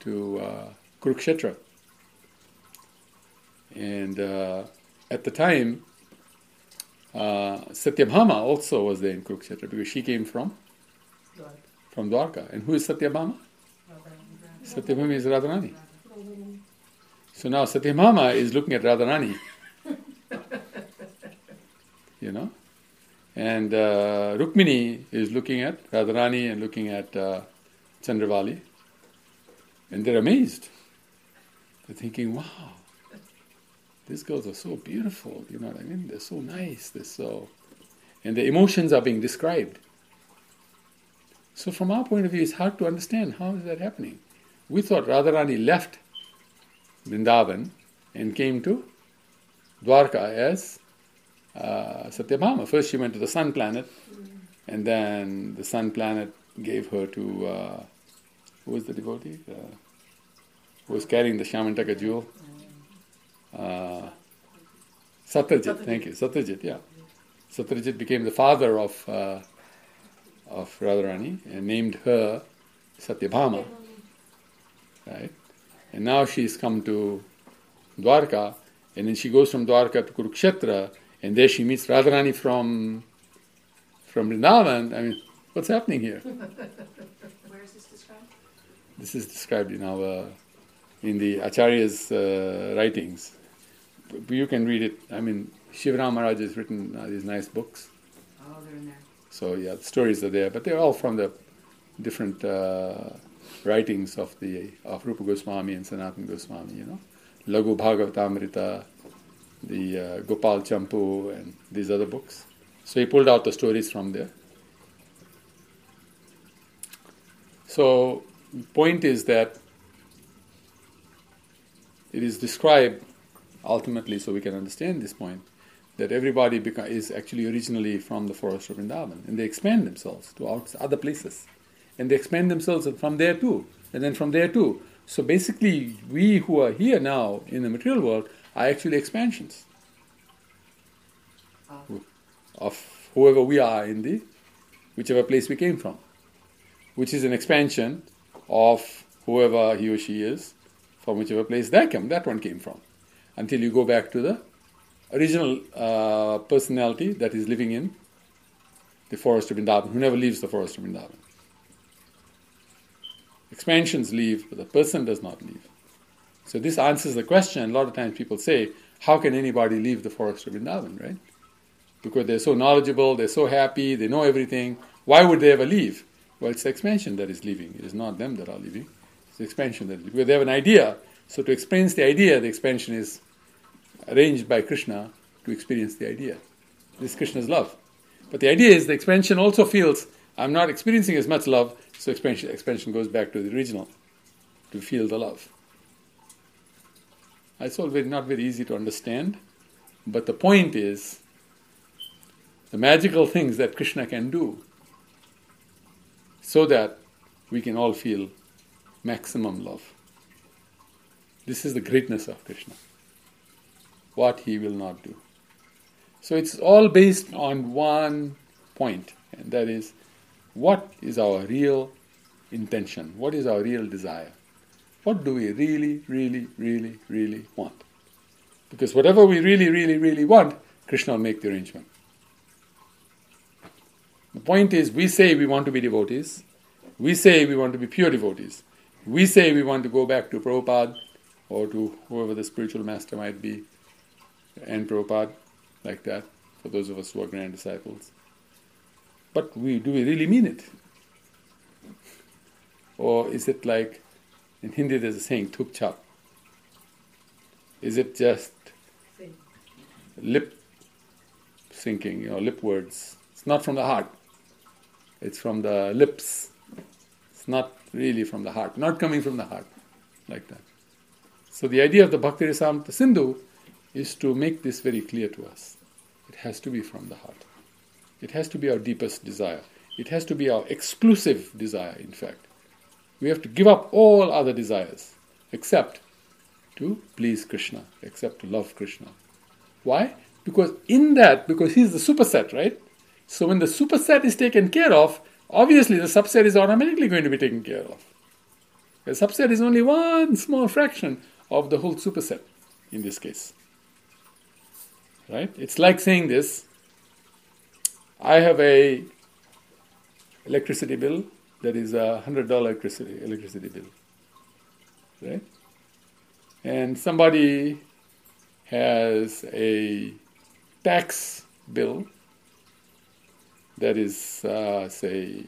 to uh, Kurukshetra, and uh, at the time, uh, Satyabhama also was there in Kurukshetra because she came from Right. from Dwarka. And who is Satyabhama? Satyabhama is Radharani. So now Satyabhama is looking at Radharani. you know? And uh, Rukmini is looking at Radharani and looking at uh, Chandravali. And they're amazed. They're thinking, wow, these girls are so beautiful, you know what I mean? They're so nice, they're so. And the emotions are being described. So, from our point of view, it's hard to understand how is that happening. we thought Radharani left Vrindavan and came to Dwarka as uh, Satyabhama. First, she went to the sun planet, and then the sun planet gave her to uh, who was the devotee? Uh, who was carrying the Shamantaka jewel? Uh, Satyajit, thank you. Satyajit, yeah. Satyajit became the father of uh, of Radharani and named her Satyabhama, right? And now she's come to Dwarka, and then she goes from Dwarka to Kurukshetra, and there she meets Radharani from from Vrindavan. I mean, what's happening here? Where is this described? This is described in our in the Acharya's uh, writings. You can read it. I mean, Shivaram Maharaj has written uh, these nice books. Oh, they're in there. So yeah, the stories are there, but they're all from the different uh, writings of the of Rupa Goswami and Sanatana Goswami. You know, Laghu Bhagavatamrita, the uh, Gopal Champu, and these other books. So he pulled out the stories from there. So point is that it is described ultimately, so we can understand this point, that everybody beca- is actually originally from the forest of Vrindavan, and they expand themselves to other places, and they expand themselves from there too, and then from there too. So basically, we who are here now in the material world are actually expansions Oh. of whoever we are in the whichever place we came from, which is an expansion of whoever he or she is from whichever place that came, that one came from, until you go back to the original uh, personality that is living in the forest of Vrindavan, who never leaves the forest of Vrindavan. Expansions leave, but the person does not leave. So this answers the question. A lot of times people say, how can anybody leave the forest of Vrindavan, right? Because they're so knowledgeable, they're so happy, they know everything. Why would they ever leave? Well, it's the expansion that is leaving. It is not them that are leaving. The expansion that. Because they have an idea. So to experience the idea, the expansion is arranged by Krishna to experience the idea. This is Krishna's love. But the idea is the expansion also feels I'm not experiencing as much love, so expansion, expansion goes back to the original to feel the love. It's all very, not very easy to understand, but the point is the magical things that Krishna can do so that we can all feel maximum love. This is the greatness of Krishna. What he will not do. So it's all based on one point, and that is what is our real intention? What is our real desire? What do we really, really, really, really want? Because whatever we really, really, really want, Krishna will make the arrangement. The point is, we say we want to be devotees, we say we want to be pure devotees, we say we want to go back to Prabhupada or to whoever the spiritual master might be, and Prabhupada, like that, for those of us who are grand disciples. But we do we really mean it? Or is it like in Hindi there's a saying, tuk chap? Is it just lip syncing, you know, lip words? It's not from the heart. It's from the lips. It's not really from the heart, not coming from the heart, like that. So the idea of the Bhakti Rasamrita Sindhu is to make this very clear to us. It has to be from the heart. It has to be our deepest desire. It has to be our exclusive desire, in fact. We have to give up all other desires except to please Krishna, except to love Krishna. Why? Because in that, because he's the superset, right? So when the superset is taken care of, obviously the subset is automatically going to be taken care of. The subset is only one small fraction of the whole superset in this case. Right? It's like saying this I have a electricity bill that is a hundred dollar electricity electricity bill. Right? And somebody has a tax bill that is, uh, say,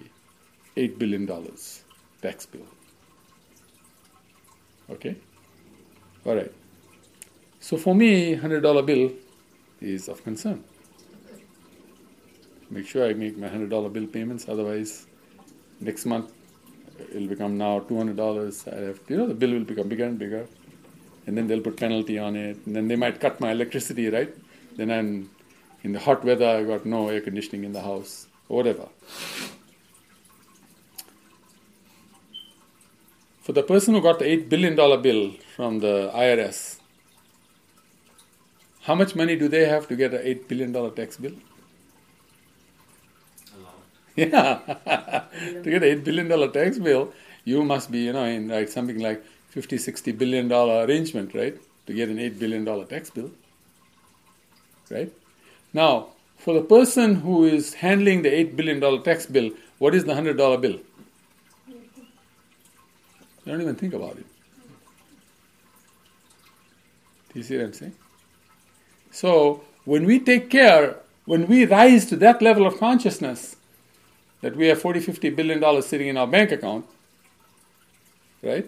$8 billion tax bill. Okay? All right. So for me, $100 bill is of concern. Make sure I make my $100 bill payments, otherwise, next month it'll become now two hundred dollars. I have, you know, the bill will become bigger and bigger, and then they'll put penalty on it, and then they might cut my electricity, right? Then I'm in the hot weather. I got no air conditioning in the house, whatever. For the person who got the eight billion dollar bill from the IRS, how much money do they have to get an eight billion dollar tax bill? Yeah, to get an eight billion dollar tax bill, you must be, you know, in like something like 50, 60 billion dollar arrangement, right? To get an eight billion dollar tax bill, right? Now, for the person who is handling the eight billion dollar tax bill, what is the hundred dollar bill? You don't even think about it. Do you see what I'm saying? So, when we take care, when we rise to that level of consciousness, that we have 40, 50 billion dollars sitting in our bank account, right?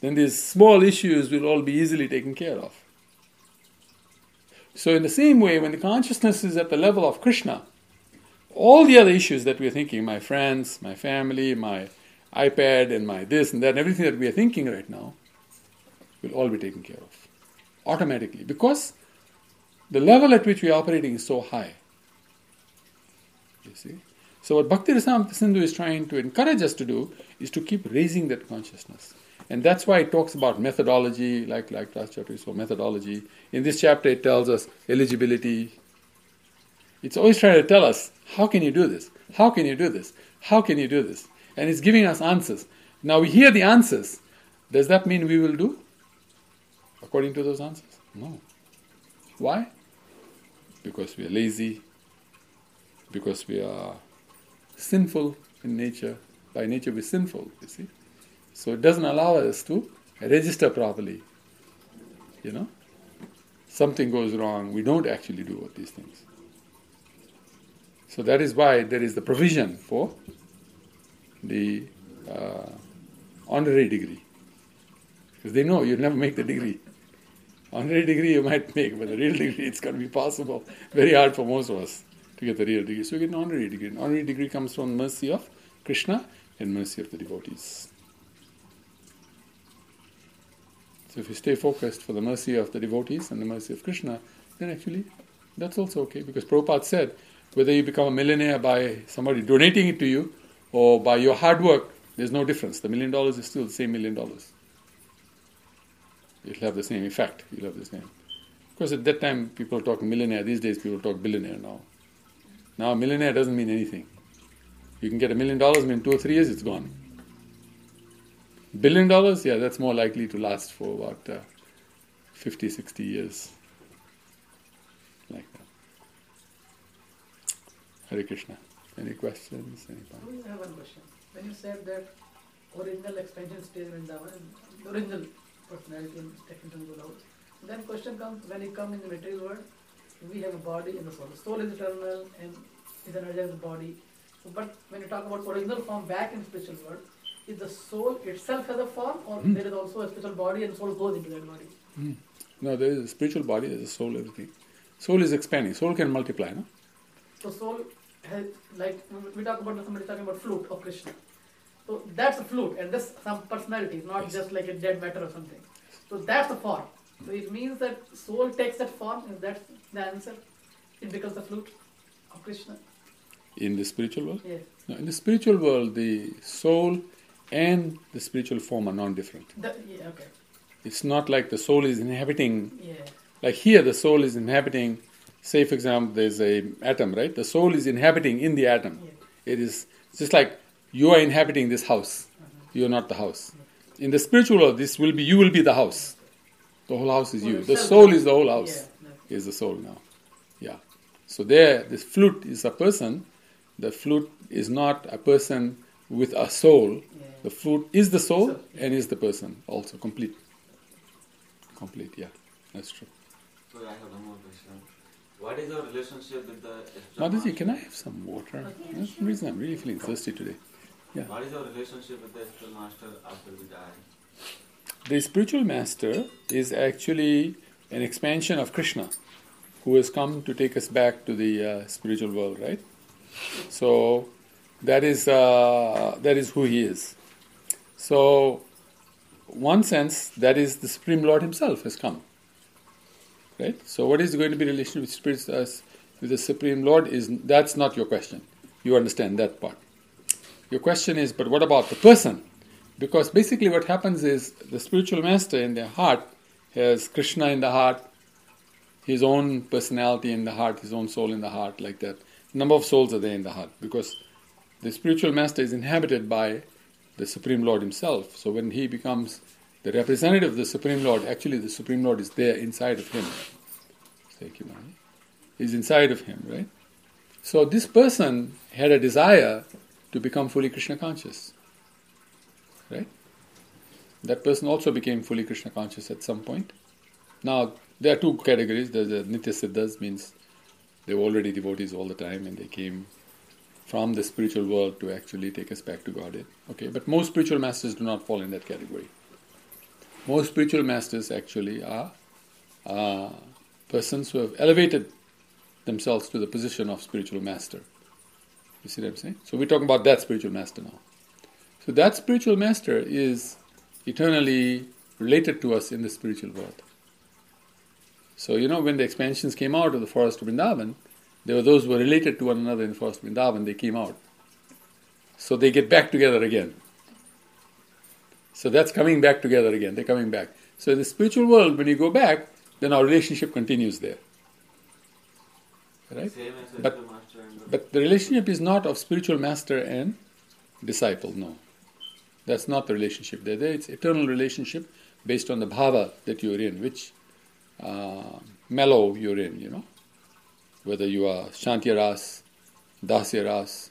Then these small issues will all be easily taken care of. So, in the same way, when the consciousness is at the level of Krishna, all the other issues that we are thinking, my friends, my family, my iPad, and my this and that, and everything that we are thinking right now, will all be taken care of automatically because the level at which we are operating is so high. You see? So, what Bhakti Rasamrita Sindhu is trying to encourage us to do is to keep raising that consciousness. And that's why it talks about methodology, like, like last chapter, so methodology. In this chapter, it tells us eligibility. It's always trying to tell us, how can you do this? How can you do this? How can you do this? And it's giving us answers. Now we hear the answers. Does that mean we will do according to those answers? No. Why? Because we are lazy, because we are sinful in nature. By nature, we're sinful, you see. So it doesn't allow us to register properly. You know? Something goes wrong, we don't actually do all these things. So that is why there is the provision for the uh, honorary degree. Because they know you'll never make the degree. Honorary degree you might make, but the real degree it's going to be possible. Very hard for most of us to get the real degree. So you get an honorary degree. An honorary degree comes from mercy of Krishna and mercy of the devotees. So if you stay focused for the mercy of the devotees and the mercy of Krishna, then actually that's also okay. Because Prabhupada said, whether you become a millionaire by somebody donating it to you or by your hard work, there's no difference. The million dollars is still the same million dollars. It'll have the same effect. You'll have the same. Because at that time people talk millionaire. These days people talk billionaire now. Now millionaire doesn't mean anything. You can get a million dollars, in two or three years it's gone. Billion dollars, yeah, that's more likely to last for about uh, 50, 60 years. Like that. Hare Krishna. Any questions? Any I have one question. When you said that original expansion stage in the original personality and technical Guru, then question comes when you come in the material world, we have a body and a soul. The soul is eternal and is energized body. But when you talk about original form back in spiritual world, is the soul itself has a form or Hmm. there is also a spiritual body and soul goes into that body? No, there is a spiritual body, there is a soul, everything. Soul is expanding. Soul can multiply, no? So soul has like we talk about somebody talking about flute of Krishna. So that's a flute and this some personality, not Yes. just like a dead matter or something. So that's a form. So it means that soul takes that form, is that the answer? It becomes the flute of Krishna. In the spiritual world? Yeah. No, in the spiritual world, the soul and the spiritual form are non different. That, yeah, okay. It's not like the soul is inhabiting, Yeah. like here, the soul is inhabiting, say, for example, there's a atom, right? The soul is inhabiting in the atom. Yeah. It is just like you are inhabiting this house, uh-huh. you are not the house. In the spiritual world, this will be, you will be the house. The whole house is Soul you. The soul is- the whole house. Is the soul now. Yeah. So there, this flute is a person. The flute is not a person with a soul. Yeah. The fruit is the soul and is the person also complete. Complete, yeah, that's true. So I have one more question. What is your relationship with the spiritual Mataji, master? can I have some water? That's the reason I'm really feeling thirsty today. Yeah. What is your relationship with the spiritual master after we die? The spiritual master is actually an expansion of Krishna, who has come to take us back to the uh, spiritual world, right? So, That is, uh, that is who he is. So, one sense, that is the Supreme Lord Himself has come. Right? So, what is going to be relation with spirits as with the Supreme Lord is that's not your question. You understand that part. Your question is, but what about the person? Because basically, what happens is the spiritual master in their heart has Krishna in the heart, his own personality in the heart, his own soul in the heart, like that. Number of souls are there in the heart because the spiritual master is inhabited by the Supreme Lord himself. So when he becomes the representative of the Supreme Lord, actually the Supreme Lord is there inside of him. He's inside of him, right? So this person had a desire to become fully Krishna conscious. Right? That person also became fully Krishna conscious at some point. Now, there are two categories. There's a Nitya Siddhas, means they were already devotees all the time and they came from the spiritual world to actually take us back to Godhead. Okay, but most spiritual masters do not fall in that category. Most spiritual masters actually are uh, persons who have elevated themselves to the position of spiritual master. You see what I'm saying? So we're talking about that spiritual master now. So that spiritual master is eternally related to us in the spiritual world. So you know when the expansions came out of the forest of Vrindavan, there were those who were related to one another in of Vrindavan, they came out. So they get back together again. So that's coming back together again, they're coming back. So in the spiritual world, when you go back, then our relationship continues there. Right? But- spiritual master and the But the relationship is not of spiritual master and disciple, no. That's not the relationship. There, there it's eternal relationship based on the bhava that you're in, which uh, mellow you're in, you know. Whether you are Shanti Ras, Dasya Ras,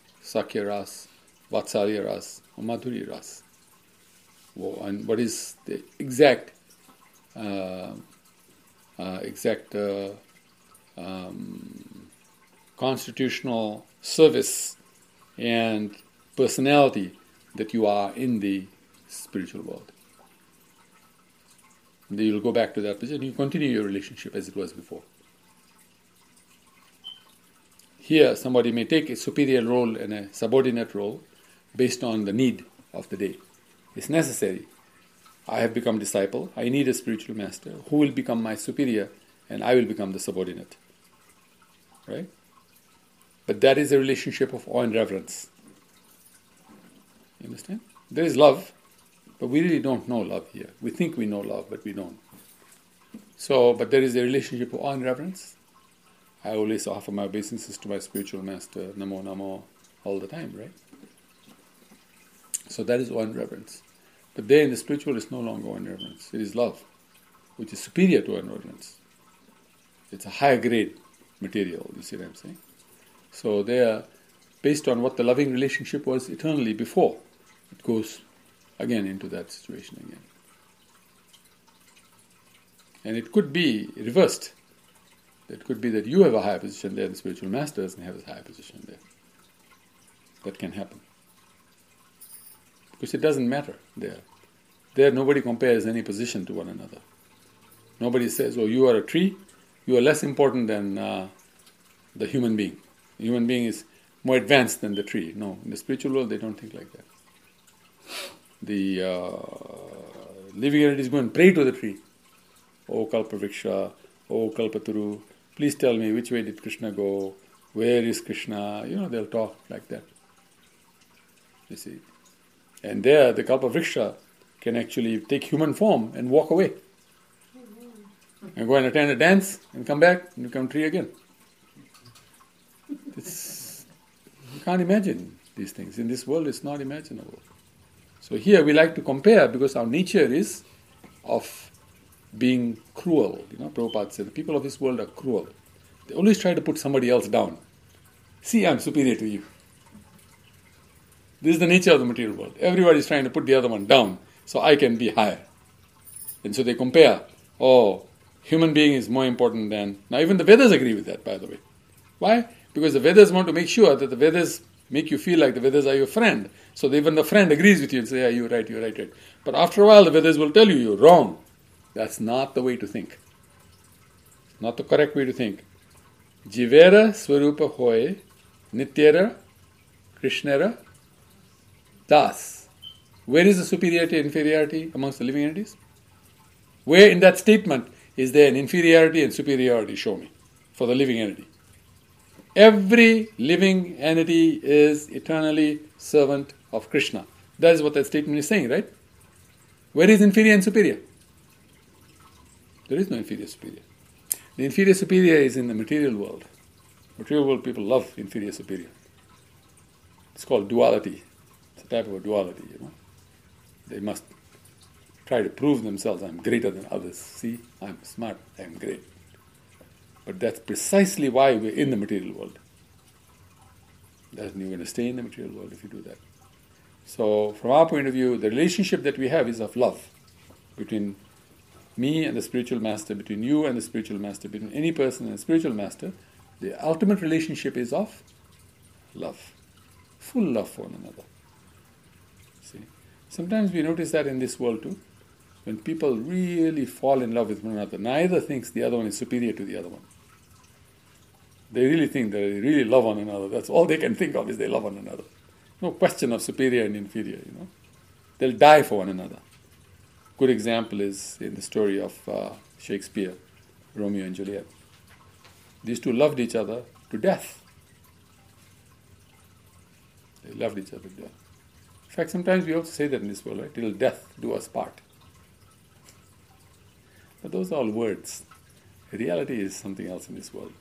or Madhurya Ras. Wo- And what is the exact, uh, uh, exact uh, um, constitutional service and personality that you are in the spiritual world. Then you'll go back to that position, you continue your relationship as it was before. Here, somebody may take a superior role and a subordinate role based on the need of the day. It's necessary. I have become disciple, I need a spiritual master who will become my superior and I will become the subordinate. Right? But that is a relationship of awe and reverence. You understand? There is love, but we really don't know love here. We think we know love, but we don't. So, but there is a relationship of awe and reverence. I always offer my obeisances to my spiritual master, Namo Namo, all the time, right? So that is one reverence. But there in the spiritual is no longer one reverence. It is love, which is superior to and reverence. It's a higher grade material, you see what I'm saying? So they are based on what the loving relationship was eternally before. It goes again into that situation again. And it could be reversed. It could be that you have a higher position there, the spiritual master doesn't have a higher position there. That can happen. Because it doesn't matter there. There, nobody compares any position to one another. Nobody says, oh, you are a tree, you are less important than uh, the human being. The human being is more advanced than the tree. No, in the spiritual world, they don't think like that. The uh, living entities go and pray to the tree. Oh Kalpavriksha, oh Kalpataru, please tell me which way did Krishna go? Where is Krishna? You know, they'll talk like that. You see. And there, the Kalpavriksha can actually take human form and walk away. And go and attend a dance and come back and become tree again. It's, you can't imagine these things. In this world, it's not imaginable. So here we like to compare because our nature is of being cruel. You know, Prabhupada said the people of this world are cruel. They always try to put somebody else down. See, I'm superior to you. This is the nature of the material world. Everybody is trying to put the other one down so I can be higher. And so they compare. Oh, human being is more important than. Now, even the Vedas agree with that, by the way. Why? Because the Vedas want to make sure that the Vedas make you feel like the Vedas are your friend. So even the friend agrees with you and say, yeah, you're right, you're right, right. But after a while, the Vedas will tell you you're wrong. That's not the way to think. Not the correct way to think. Jivera swarupa hoy nityera Krishnera Das. Where is the superiority and inferiority amongst the living entities? Where in that statement is there an inferiority and superiority? Show me. For the living entity. Every living entity is eternally servant of Krishna. That is what that statement is saying, right? Where is inferior and superior? There is no inferior superior. The inferior superior is in the material world. Material world people love inferior superior. It's called duality. It's a type of a duality, you know. They must try to prove themselves I'm greater than others. See, I'm smart, I'm great. But that's precisely why we're in the material world. Doesn't you're going to stay in the material world if you do that. So, from our point of view, the relationship that we have is of love between me and the spiritual master, between you and the spiritual master, between any person and the spiritual master. The ultimate relationship is of love, full love for one another. See, sometimes we notice that in this world too. When people really fall in love with one another, neither thinks the other one is superior to the other one. They really think that they really love one another. That's all they can think of is they love one another. No question of superior and inferior, you know. They'll die for one another. Good example is in the story of uh, Shakespeare, Romeo and Juliet. These two loved each other to death. They loved each other to death. In fact, sometimes we also say that in this world, right? Till death do us part. But those are all words. Reality is something else in this world.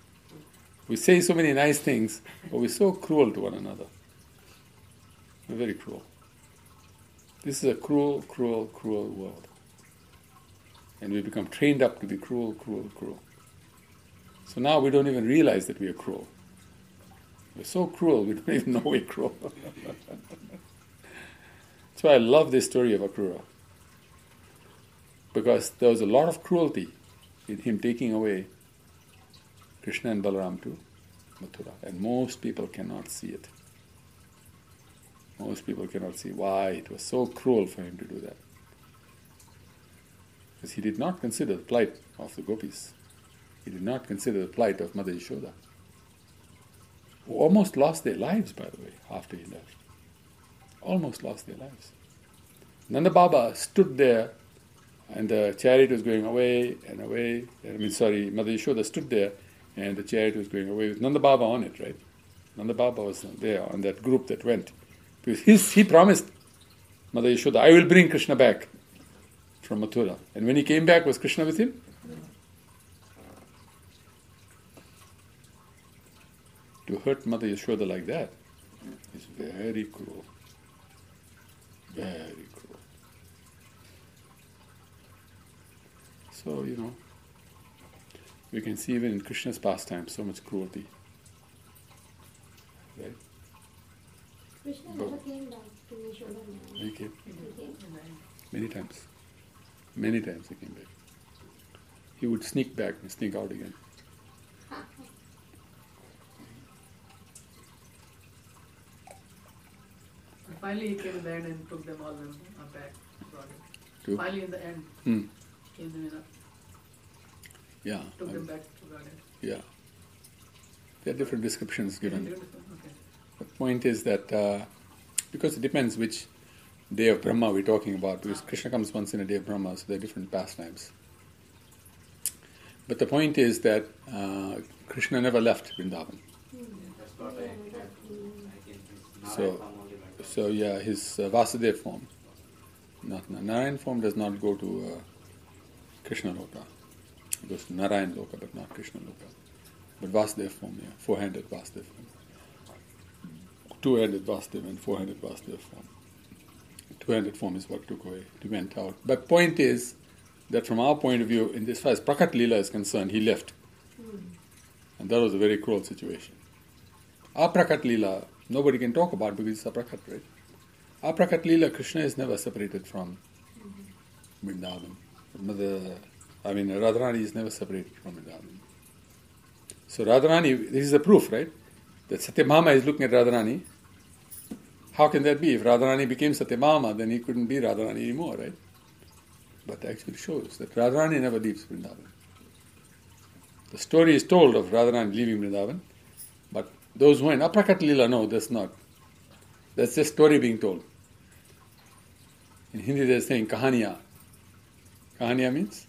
We say so many nice things, but we're so cruel to one another. We're very cruel. This is a cruel, cruel, cruel world. And we become trained up to be cruel, cruel, cruel. So now we don't even realize that we are cruel. We're so cruel, we don't even know we're cruel. That's why I love this story of Akrura. Because there was a lot of cruelty in him taking away Krishna and Balaram to Mathura. And most people cannot see it. Most people cannot see why it was so cruel for him to do that. Because he did not consider the plight of the gopis. He did not consider the plight of Mother Yashoda, who almost lost their lives, by the way, after he left. Almost lost their lives. Nanda Baba stood there and the chariot was going away and away. I mean, sorry, Mother Yashoda stood there and the chariot was going away with Nanda Baba on it, right? Nanda Baba was there on that group that went. Because his, he promised Mother Yashoda, I will bring Krishna back from Mathura. And when he came back, was Krishna with him? To hurt Mother Yashoda like that is very cruel. Very cruel. So, you know, we can see even in Krishna's pastime so much cruelty. Right? Krishna never came back to Yashoda. He came He came. many times. Many times he came back. He would sneak back and sneak out again. And finally, he came in the end and took them all them back. To, Finally, in the end, hmm, came them in, uh, yeah, took them um, back to Garden. yeah. There are different descriptions given. Okay. The point is that uh, because it depends which day of Brahma we're talking about, because Krishna comes once in a day of Brahma, so there are different pastimes. But the point is that uh, Krishna never left Vrindavan. So- So yeah, his uh, Vasudev form, not Narayan form, does not go to uh, Krishna Loka. It goes to Narayan Loka, but not Krishna Loka. But Vasudev form, yeah, four-handed Vasudev form. Two-handed Vasudev and four-handed Vasudev form. Two-handed form is what took away, went out. But point is that from our point of view, in this far as Prakat Leela is concerned, he left. And that was a very cruel situation. Aprakat Leela, nobody can talk about because it's a Prakat, right? Aprakat Leela, Krishna is never separated from Vrindavan. Mother, I mean, Radharani is never separated from Vrindavan. So Radharani, this is the proof, right? That Satyabhama is looking at Radharani. How can that be? If Radharani became Satyabhama, then he couldn't be Radharani anymore, right? But actually shows that Radharani never leaves Vrindavan. The story is told of Radharani leaving Vrindavan, but those who in Aprakat Lila know that's not That's just story being told. In Hindi they're saying kahaniya. Kahaniya means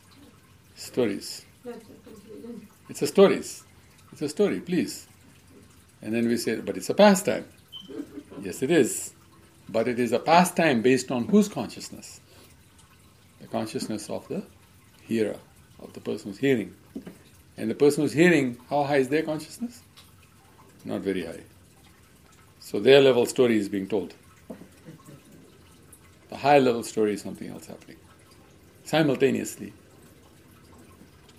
stories. It's a stories. It's a story, please. And then we say, but it's a pastime. Yes, it is. But it is a pastime based on whose consciousness? The consciousness of the hearer, of the person who's hearing. And the person who's hearing, how high is their consciousness? Not very high. So their level story is being told. The high level story is something else happening. Simultaneously,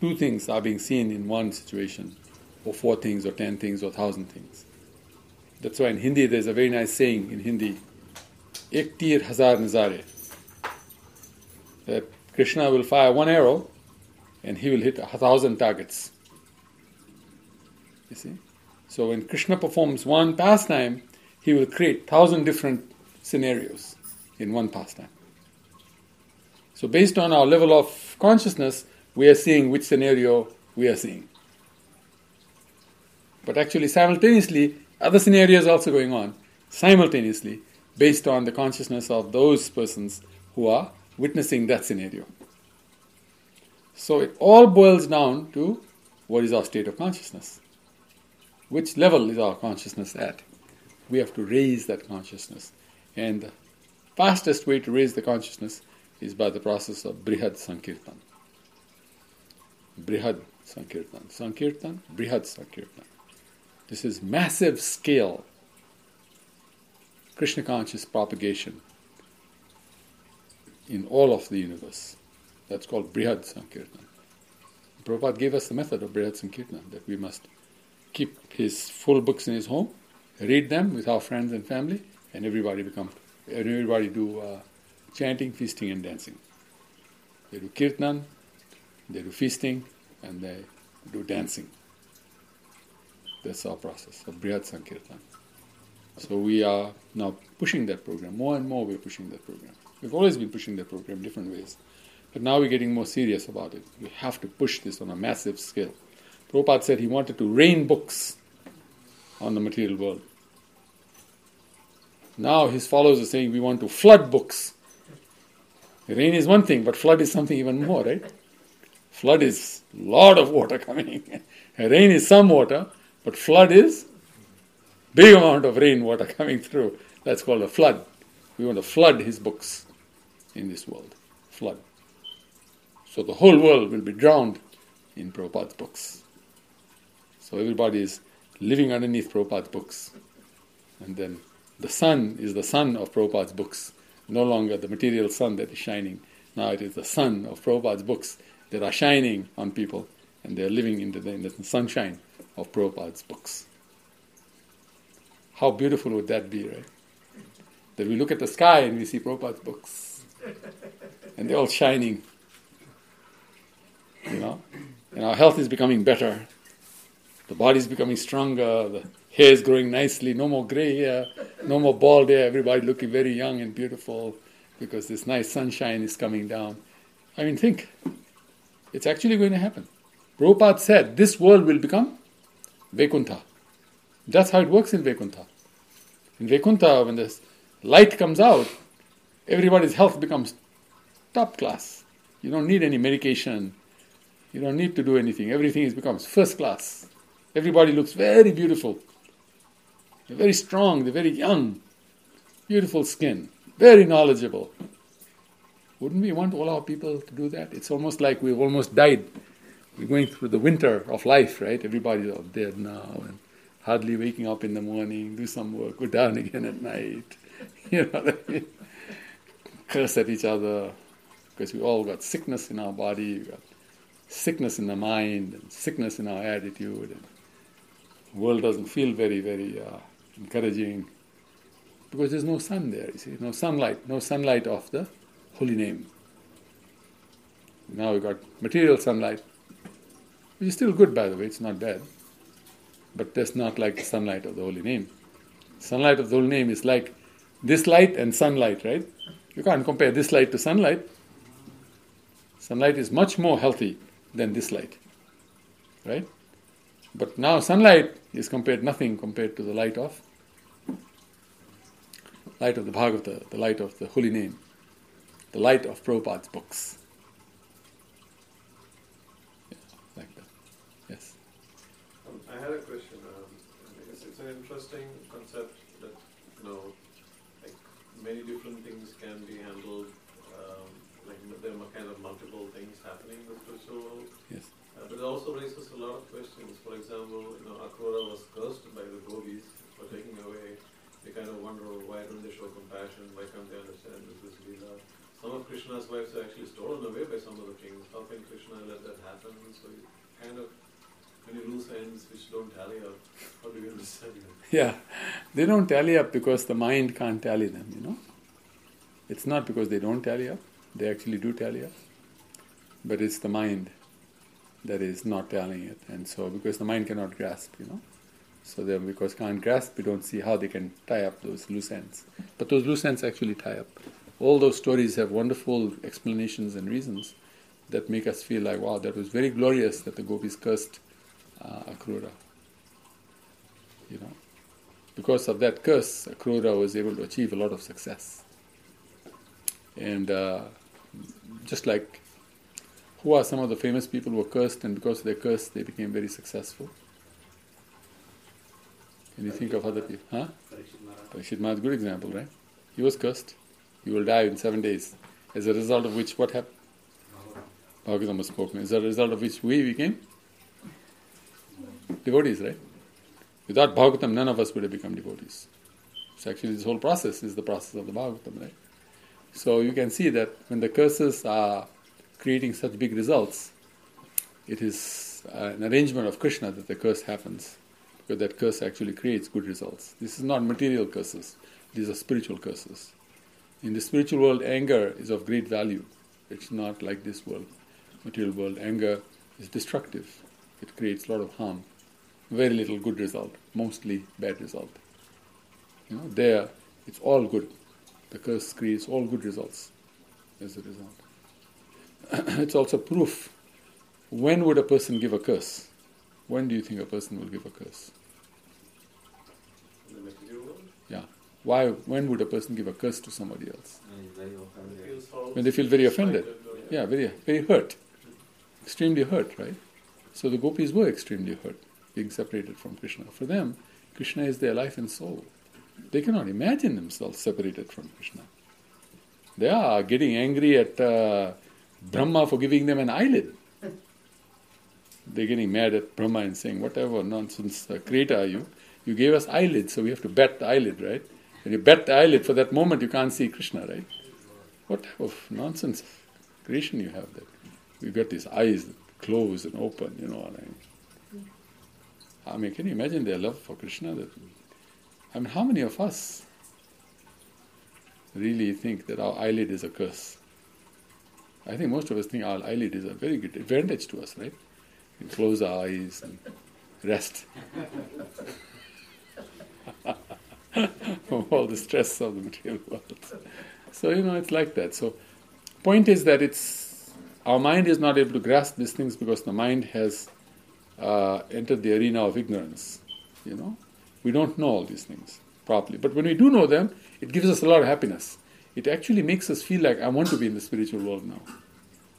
two things are being seen in one situation, or four things, or ten things, or thousand things. That's why in Hindi there's a very nice saying in Hindi, Ek tir hazar nazare. That Krishna will fire one arrow and he will hit a thousand targets. You see? So when Krishna performs one pastime, he will create thousand different scenarios in one pastime. So based on our level of consciousness, we are seeing which scenario we are seeing. But actually, simultaneously, other scenarios also going on simultaneously based on the consciousness of those persons who are witnessing that scenario. So it all boils down to what is our state of consciousness? Which level is our consciousness at? We have to raise that consciousness. And the fastest way to raise the consciousness is by the process of Brihad Sankirtan. Brihad Sankirtan. Sankirtan, Brihad Sankirtan. This is massive scale Krishna conscious propagation in all of the universe. That's called Brihad Sankirtan. Prabhupada gave us the method of Brihad Sankirtan that we must keep his full books in his home, read them with our friends and family, and everybody become everybody do uh, chanting, feasting, and dancing. They do kirtan, they do feasting, and they do dancing. That's our process of Brihad Sankirtan. So we are now pushing that program. More and more we're pushing that program. We've always been pushing that program different ways. But now we're getting more serious about it. We have to push this on a massive scale. Prabhupada said he wanted to rain books on the material world. Now his followers are saying we want to flood books. Rain is one thing, but flood is something even more, right? Flood is a lot of water coming. Rain is some water, but flood is big amount of rainwater coming through. That's called a flood. We want to flood his books in this world. Flood. So the whole world will be drowned in Prabhupada's books. So everybody is living underneath Prabhupada's books. And then the sun is the sun of Prabhupada's books, no longer the material sun that is shining. Now it is the sun of Prabhupada's books that are shining on people, and they are living in the, in the sunshine of Prabhupada's books. How beautiful would that be, right? That we look at the sky and we see Prabhupada's books, and they're all shining. You know, and our health is becoming better. The body is becoming stronger. The hair is growing nicely. No more gray hair. No more bald hair. Everybody looking very young and beautiful because this nice sunshine is coming down. I mean, think. It's actually going to happen. Prabhupada said this world will become Vaikuntha. That's how it works in Vaikuntha. In Vaikuntha, when this light comes out, everybody's health becomes top class. You don't need any medication. You don't need to do anything. Everything is becomes first class. Everybody looks very beautiful. They're very strong. They're very young. Beautiful skin. Very knowledgeable. Wouldn't we want all our people to do that? It's almost like we've almost died. We're going through the winter of life, right? Everybody's dead now and hardly waking up in the morning, do some work, go down again at night. You know what I mean? Curse at each other because we all got sickness in our body, we got sickness in the mind, and sickness in our attitude. And the world doesn't feel very, very uh, encouraging because there's no sun there, you see, no sunlight, no sunlight of the holy name. Now we've got material sunlight, which is still good, by the way, it's not bad. But that's not like the sunlight of the holy name. Sunlight of the holy name is like this light and sunlight, right? You can't compare this light to sunlight. Sunlight is much more healthy than this light, right? But now sunlight is compared nothing compared to the light of light of the Bhagavata, the light of the holy name, the light of Prabhupada's books. Yeah, like that. Yes. Um, I had a question. Um, it's, it's an interesting concept that you know, like many different things can be handled. Um, like there are kind of multiple things happening spiritual world. Yes. Uh, but it also raises a lot of questions. For example, you know, Akrura was cursed by the gopis for taking away. They kind of wonder why don't they show compassion? Why can't they understand this is Leela? Some of Krishna's wives are actually stolen away by some of the kings. How can Krishna let that happen? So you kind of when you lose ends which don't tally up, how do you understand that? Yeah, they don't tally up because the mind can't tally them, you know. It's not because they don't tally up, they actually do tally up. But it's the mind that is not tallying it. And so, because the mind cannot grasp, you know. So, then because can't grasp, we don't see how they can tie up those loose ends. But those loose ends actually tie up. All those stories have wonderful explanations and reasons that make us feel like, wow, that was very glorious that the gopis cursed uh, Akrura. You know, because of that curse, Akrura was able to achieve a lot of success. And uh, just like who are some of the famous people who were cursed, and because of their curse, they became very successful? Can you think of other people? Huh? Parikshit Maharaj, good example, right? He was cursed. You will die in seven days. As a result of which, what happened? Bhagavatam was spoken. As a result of which, we became devotees, right? Without Bhagavatam, none of us would have become devotees. So actually, this whole process is the process of the Bhagavatam, right? So you can see that when the curses are creating such big results, it is uh, an arrangement of Krishna that the curse happens, because that curse actually creates good results. This is not material curses; these are spiritual curses. In the spiritual world, anger is of great value. It's not like this world, material world. Anger is destructive. It creates a lot of harm. Very little good result, mostly bad result. You know, there it's all good. The curse creates all good results as a result. it's also proof. When would a person give a curse? When do you think a person will give a curse? In the material world, Yeah. Why? When would a person give a curse to somebody else? And it's very it offended. feels all When they feel very offended. Uh, yeah, very, very hurt, extremely hurt, right? So the gopis were extremely hurt, being separated from Krishna. For them, Krishna is their life and soul. They cannot imagine themselves separated from Krishna. They are getting angry at uh, Brahma for giving them an eyelid. They're getting mad at Brahma and saying, "Whatever nonsense uh, creator are you? You gave us eyelid, so we have to bat the eyelid, right? When you bat the eyelid, for that moment you can't see Krishna, right? What type of nonsense creation you have that you got these eyes that close and open, you know what I mean? I mean, can you imagine their love for Krishna? I mean, how many of us really think that our eyelid is a curse? I think most of us think our eyelid is a very good advantage to us, right? We close our eyes and rest from all the stress of the material world. So you know, it's like that. So, point is that it's our mind is not able to grasp these things because the mind has uh, entered the arena of ignorance. You know, we don't know all these things properly. But when we do know them, it gives us a lot of happiness. It actually makes us feel like I want to be in the spiritual world now.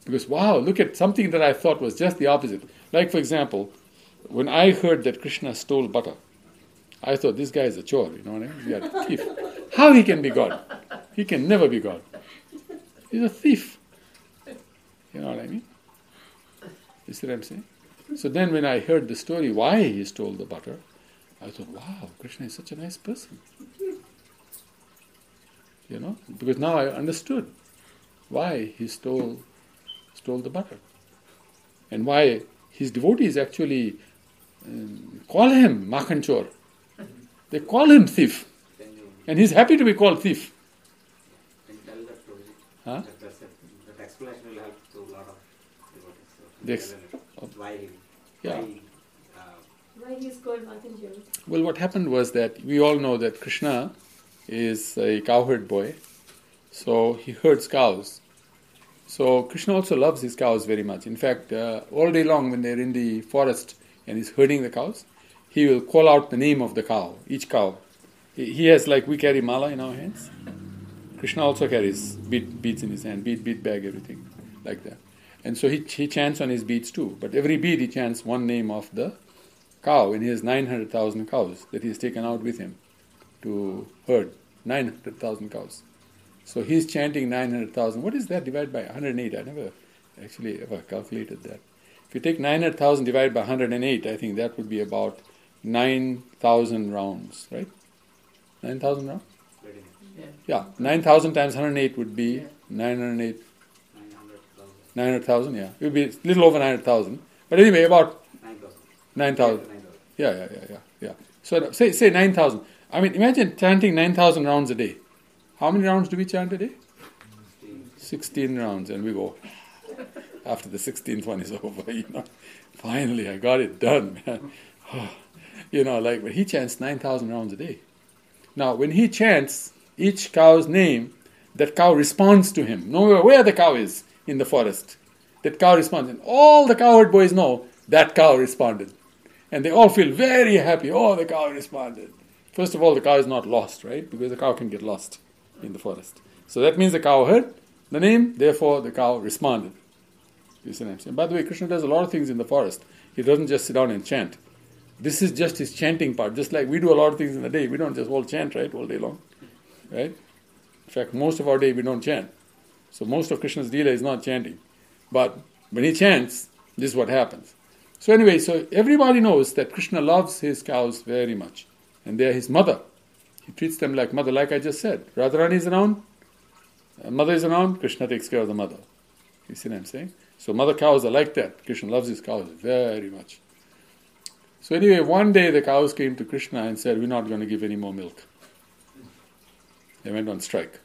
Because wow, look at something that I thought was just the opposite. Like for example, when I heard that Krishna stole butter, I thought this guy is a chor, you know what I mean? He's a thief. How he can be God? He can never be God. He's a thief. You know what I mean? You see what I'm saying? So then when I heard the story why he stole the butter, I thought, wow, Krishna is such a nice person. You know? Because now I understood why he stole stole the butter. And why his devotees actually um, call him Makhanchor. They call him thief. And he's happy to be called thief. can you tell that story? Huh? That, that explanation will help to a lot of devotees. So, The ex- tell it. why he, Yeah. why, uh, Why he is called Makhanchor? Well, what happened was that we all know that Krishna is a cowherd boy, so he herds cows. So Krishna also loves his cows very much. In fact, uh, all day long when they're in the forest and he's herding the cows, he will call out the name of the cow, each cow, He he has like we carry mala in our hands. Krishna also carries bead, beads in his hand, bead, bead bag, everything like that. And so he, he chants on his beads too. But every bead he chants one name of the cow, and he has 900,000 cows that he has taken out with him to herd. 900,000 cows. So he's chanting 900,000. What is that divided by 108? I never actually ever calculated that. If you take 900,000 divided by 108, I think that would be about 9,000 rounds, right? 9,000 rounds? Yeah. Yeah, 9,000 times 108 would be Yeah. 908, 900,000. 900,000, yeah. It would be a little over 900,000. But anyway, about 9,000. 9,000. 9,000. Yeah, yeah, yeah, yeah, yeah. So say, say 9,000. I mean, imagine chanting 9,000 rounds a day. How many rounds do we chant a day? 16 rounds, and we go. After the 16th one is over, you know. Finally, I got it done, man. you know, like, but he chants 9,000 rounds a day. Now, when he chants each cow's name, that cow responds to him. No matter where the cow is in the forest, that cow responds. And all the cowherd boys know that cow responded. And they all feel very happy. Oh, the cow responded. First of all, the cow is not lost, right? Because the cow can get lost in the forest. So that means the cow heard the name, therefore the cow responded. You see what I'm saying? By the way, Krishna does a lot of things in the forest. He doesn't just sit down and chant. This is just his chanting part. Just like we do a lot of things in the day, we don't just all chant, right, all day long, right? In fact, most of our day we don't chant. So most of Krishna's dealer is not chanting. But when he chants, this is what happens. So anyway, so everybody knows that Krishna loves his cows very much. And they are his mother. He treats them like mother, like I just said. Radharani is around, uh, mother is around, Krishna takes care of the mother. You see what I'm saying? So mother cows are like that. Krishna loves his cows very much. So anyway, one day the cows came to Krishna and said, We're not going to give any more milk. They went on strike.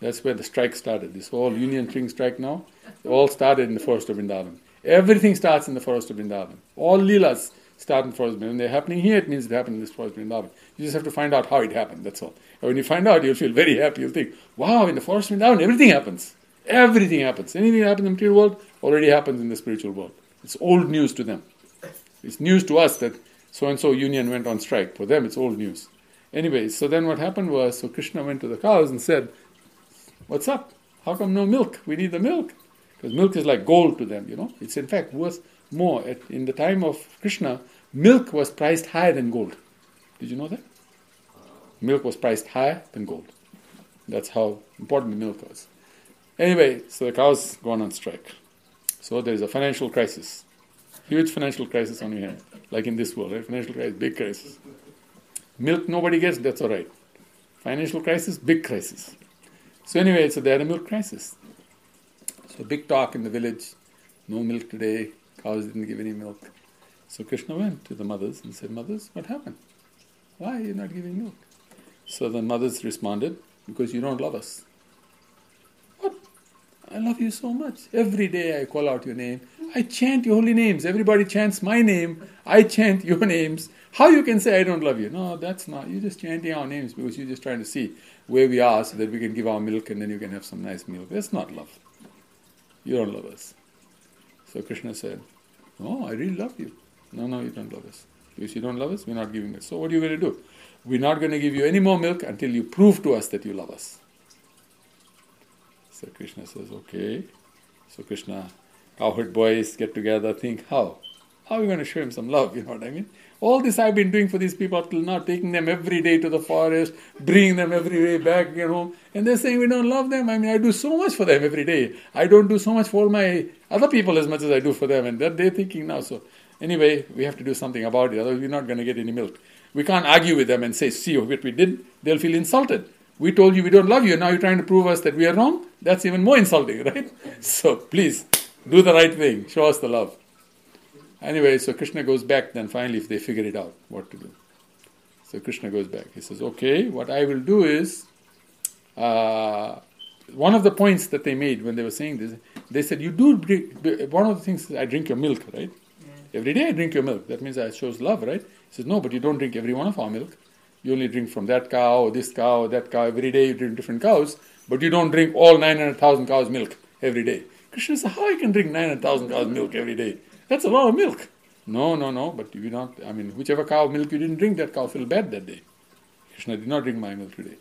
That's where the strike started. This whole union thing strike now, it all started in the forest of Vrindavan. Everything starts in the forest of Vrindavan. All leelas start in the forest of Vrindavan. They're happening here, it means it happened in this forest of Vrindavan. You just have to find out how it happened, that's all. And when you find out, you'll feel very happy. You'll think, wow, in the forest of Vrindavan, everything happens. Everything happens. Anything that happens in the material world already happens in the spiritual world. It's old news to them. It's news to us that so and so union went on strike. For them, it's old news. Anyway, so then what happened was, so Krishna went to the cows and said, What's up? How come no milk? We need the milk. Because milk is like gold to them, you know. It's in fact worth more. At, in the time of Krishna, milk was priced higher than gold. Did you know that? Milk was priced higher than gold. That's how important the milk was. Anyway, so the cows gone on strike. So there is a financial crisis. Huge financial crisis on your hand. Like in this world, right? Financial crisis, big crisis. Milk nobody gets, that's all right. Financial crisis, big crisis. So anyway, had a milk crisis. So big talk in the village. No milk today. Cows didn't give any milk. So Krishna went to the mothers and said, Mothers, what happened? Why are you not giving milk? So the mothers responded, Because you don't love us. What? I love you so much. Every day I call out your name. I chant your holy names. Everybody chants my name. I chant your names. How you can say I don't love you? No, that's not. You're just chanting our names because you're just trying to see where we are so that we can give our milk and then you can have some nice milk. That's not love. You don't love us. So Krishna said, No, I really love you. No, no, you don't love us. Because you don't love us, we're not giving it. So what are you going to do? We're not going to give you any more milk until you prove to us that you love us. So Krishna says, Okay. So Krishna, cowherd boys get together, think, How? How are we going to show him some love? You know what I mean? All this I've been doing for these people till now, taking them every day to the forest, bringing them every day back again home, and they're saying we don't love them. I mean, I do so much for them every day. I don't do so much for my other people as much as I do for them, and that they're thinking now. So, anyway, we have to do something about it, otherwise, we're not going to get any milk. We can't argue with them and say, see what we did. They'll feel insulted. We told you we don't love you, and now you're trying to prove us that we are wrong? That's even more insulting, right? So, please, do the right thing, show us the love. Anyway, so Krishna goes back then finally if they figure it out what to do. So Krishna goes back. He says, Okay, what I will do is uh, one of the points that they made when they were saying this, they said, You do drink, one of the things is I drink your milk, right? Every day I drink your milk. That means I shows love, right? He says, No, but you don't drink every one of our milk. You only drink from that cow, or this cow, or that cow. Every day you drink different cows, but you don't drink all 900,000 cows' milk every day. Krishna says, How I can drink 900,000 cows' milk every day? That's a lot of milk. No, no, no, but you not, I mean, whichever cow milk you didn't drink, that cow feel bad that day. Krishna did not drink my milk today.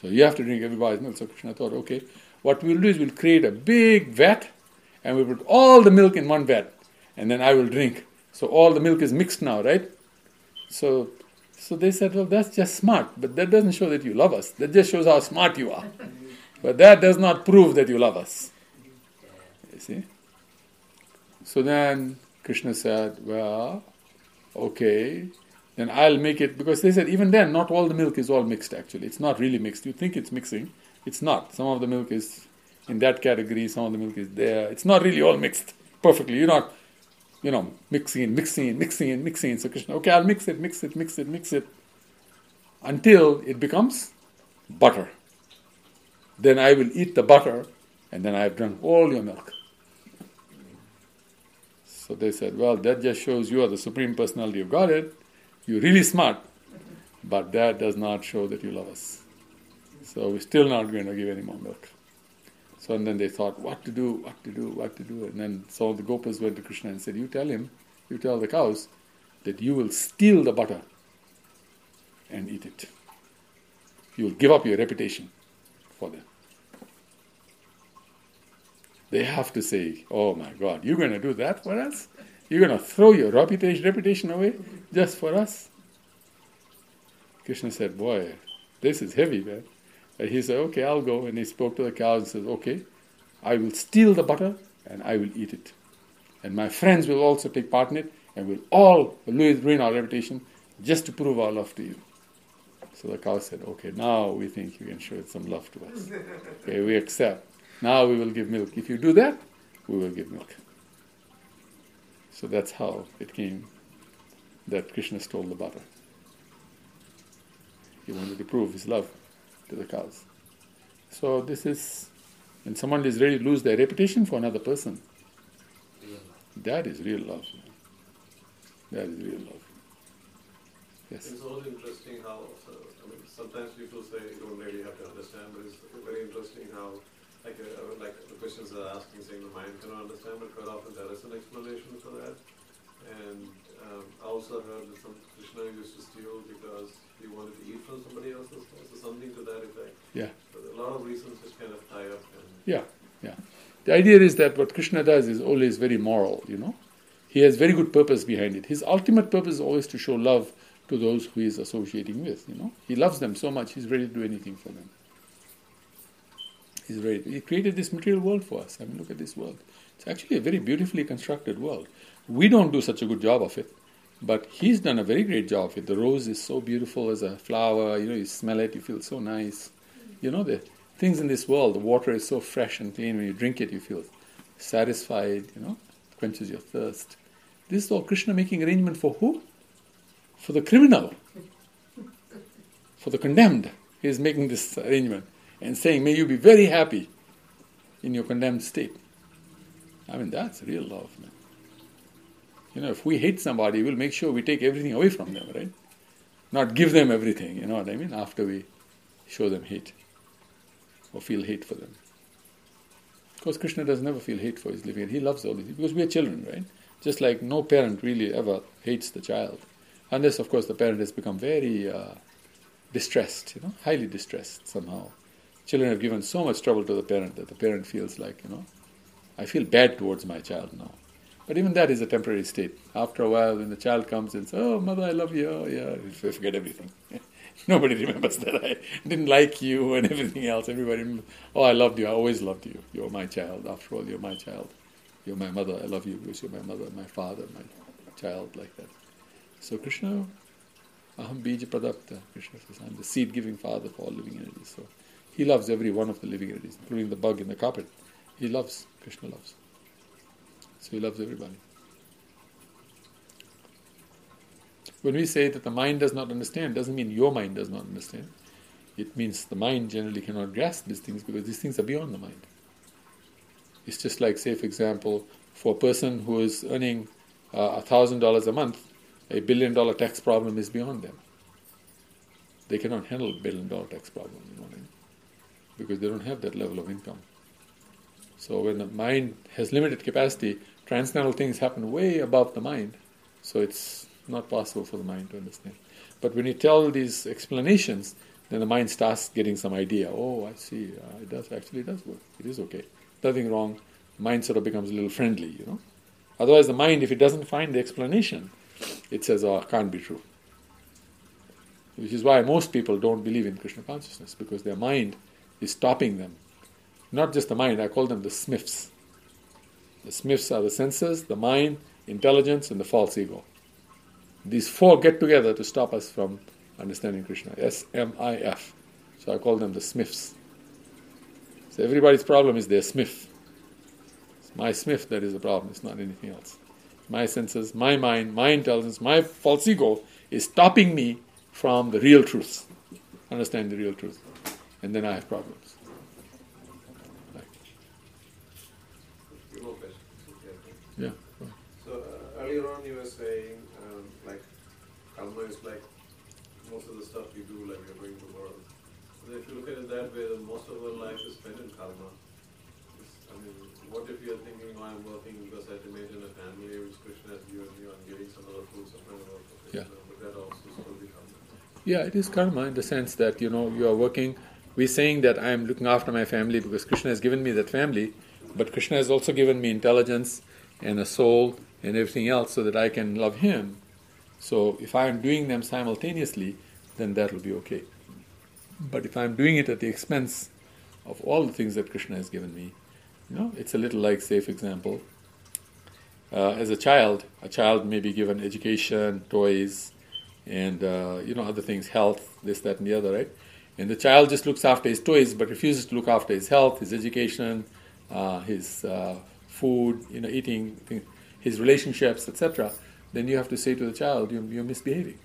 So you have to drink everybody's milk. So Krishna thought, okay, what we'll do is we'll create a big vat and we'll put all the milk in one vat and then I will drink. So all the milk is mixed now, right? So so they said, well, that's just smart, but that doesn't show that you love us. That just shows how smart you are. But that does not prove that you love us. You see? So then Krishna said, well, okay, then I'll make it, because they said even then, not all the milk is all mixed actually. It's not really mixed. You think it's mixing, it's not. Some of the milk is in that category, some of the milk is there. It's not really all mixed perfectly. You're not you know, mixing mixing mixing mixing. So Krishna, okay, I'll mix it, mix it, mix it, mix it, until it becomes butter. Then I will eat the butter, and then I have drunk all your milk. So they said, well, that just shows you are the Supreme Personality of Godhead. You're really smart, but that does not show that you love us. So we're still not going to give any more milk. So and then they thought, what to do, what to do, what to do. And then some of the gopas went to Krishna and said, You tell him, you tell the cows that you will steal the butter and eat it. You will give up your reputation for them. They have to say, Oh my God, you're going to do that for us? You're going to throw your reputation, away just for us? Krishna said, Boy, this is heavy, man. And he said, okay, I'll go. And he spoke to the cows and said, okay, I will steal the butter and I will eat it. And my friends will also take part in it and we'll all ruin our reputation just to prove our love to you. So the cow said, okay, now we think you can show some love to us. Okay, we accept. Now we will give milk. If you do that, we will give milk. So that's how it came that Krishna stole the butter. He wanted to prove his love to the cows. So this is when someone is ready to lose their reputation for another person. That is real love. That is real love. Yes. It's also interesting how, I mean, sometimes people say you don't really have to understand, but it's very interesting how, like, uh, like the questions they're asking, saying the mind cannot understand, but quite often there is an explanation for that. And um, I also heard that some Krishna used to steal because he wanted to eat from somebody else's house, or something to that effect. Yeah. So a lot of reasons just kind of tie up. And yeah, yeah. The idea is that what Krishna does is always very moral, you know. He has very good purpose behind it. His ultimate purpose is always to show love to those who he is associating with, you know. He loves them so much, he's ready to do anything for them. He's ready. He created this material world for us. I mean, look at this world. It's actually a very beautifully constructed world. We don't do such a good job of it. But he's done a very great job with the rose is so beautiful as a flower, you know, you smell it, you feel so nice. You know, the things in this world, the water is so fresh and clean, when you drink it, you feel satisfied, you know, quenches your thirst. This is all Krishna making arrangement for who? For the criminal, for the condemned. He is making this arrangement and saying, May you be very happy in your condemned state. I mean, that's real love, man. You know, if we hate somebody, we'll make sure we take everything away from them, right? Not give them everything, you know what I mean? After we show them hate or feel hate for them. Of course, Krishna does never feel hate for his living. He loves all these because we are children, right? Just like no parent really ever hates the child, unless, of course, the parent has become very uh, distressed, you know, highly distressed somehow. Children have given so much trouble to the parent that the parent feels like, you know, I feel bad towards my child now. But even that is a temporary state. After a while, when the child comes and says, "Oh, mother, I love you," oh yeah, you forget everything. Nobody remembers that I didn't like you and everything else. Everybody, oh, I loved you. I always loved you. You're my child. After all, you're my child. You're my mother. I love you because you're my mother, my father, my child, like that. So Krishna, aham bija pradah pita. Krishna says, I'm the seed-giving father for all living entities. So he loves every one of the living entities, including the bug in the carpet. He loves. Krishna loves. So he loves everybody. When we say that the mind does not understand, doesn't mean your mind does not understand. It means the mind generally cannot grasp these things because these things are beyond the mind. It's just like, say, for example, for a person who is earning uh, a thousand dollars a month, a billion dollar tax problem is beyond them. They cannot handle a billion dollar tax problem, you know what I mean? Because they don't have that level of income. So when the mind has limited capacity, transcendental things happen way above the mind. So it's not possible for the mind to understand. But when you tell these explanations, then the mind starts getting some idea. Oh, I see. Uh, it does actually does work. It is okay. Nothing wrong. Mind sort of becomes a little friendly, you know. Otherwise, the mind, if it doesn't find the explanation, it says, "Oh, it can't be true." Which is why most people don't believe in Krishna consciousness because their mind is stopping them. Not just the mind. I call them the Smiths. The Smiths are the senses, the mind, intelligence, and the false ego. These four get together to stop us from understanding Krishna. S M I F. So I call them the Smiths. So everybody's problem is their Smith. It's my Smith that is the problem, it's not anything else. My senses, my mind, my intelligence, my false ego is stopping me from the real truth. Understand the real truth. And then I have problems. Right. Few more questions. Okay. Yeah. right. So uh, earlier on you were saying um, like karma is like most of the stuff we do like we're going to the world. So if you look at it that way, then most of our life is spent in karma. It's- I mean, what if you're thinking, oh, I'm working because I have to maintain a family which Krishna has given me, I'm getting some other fruits of my work Yeah. but that also still be karma. Yeah, it is karma in the sense that you know you are working. We're saying that I am looking after my family because Krishna has given me that family, but Krishna has also given me intelligence and a soul and everything else so that I can love Him. So if I am doing them simultaneously, then that will be okay. But if I am doing it at the expense of all the things that Krishna has given me, you know, it's a little like, say, for example, uh, as a child, a child may be given education, toys, and uh, you know other things, health, this, that, and the other, right? And the child just looks after his toys, but refuses to look after his health, his education, uh, his uh, food, you know, eating, his relationships, etc. Then you have to say to the child, you're, you're misbehaving.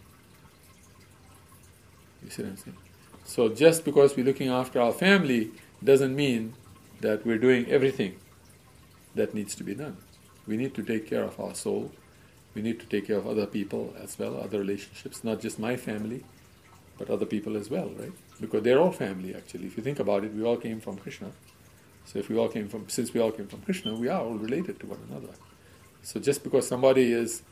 You see what I'm saying? So just because we're looking after our family doesn't mean that we're doing everything that needs to be done. We need to take care of our soul. We need to take care of other people as well, other relationships, not just my family, but other people as well, right? Because they're all family actually. If you think about it, we all came from Krishna. So if we all came from, since we all came from Krishna, we are all related to one another. So just because somebody is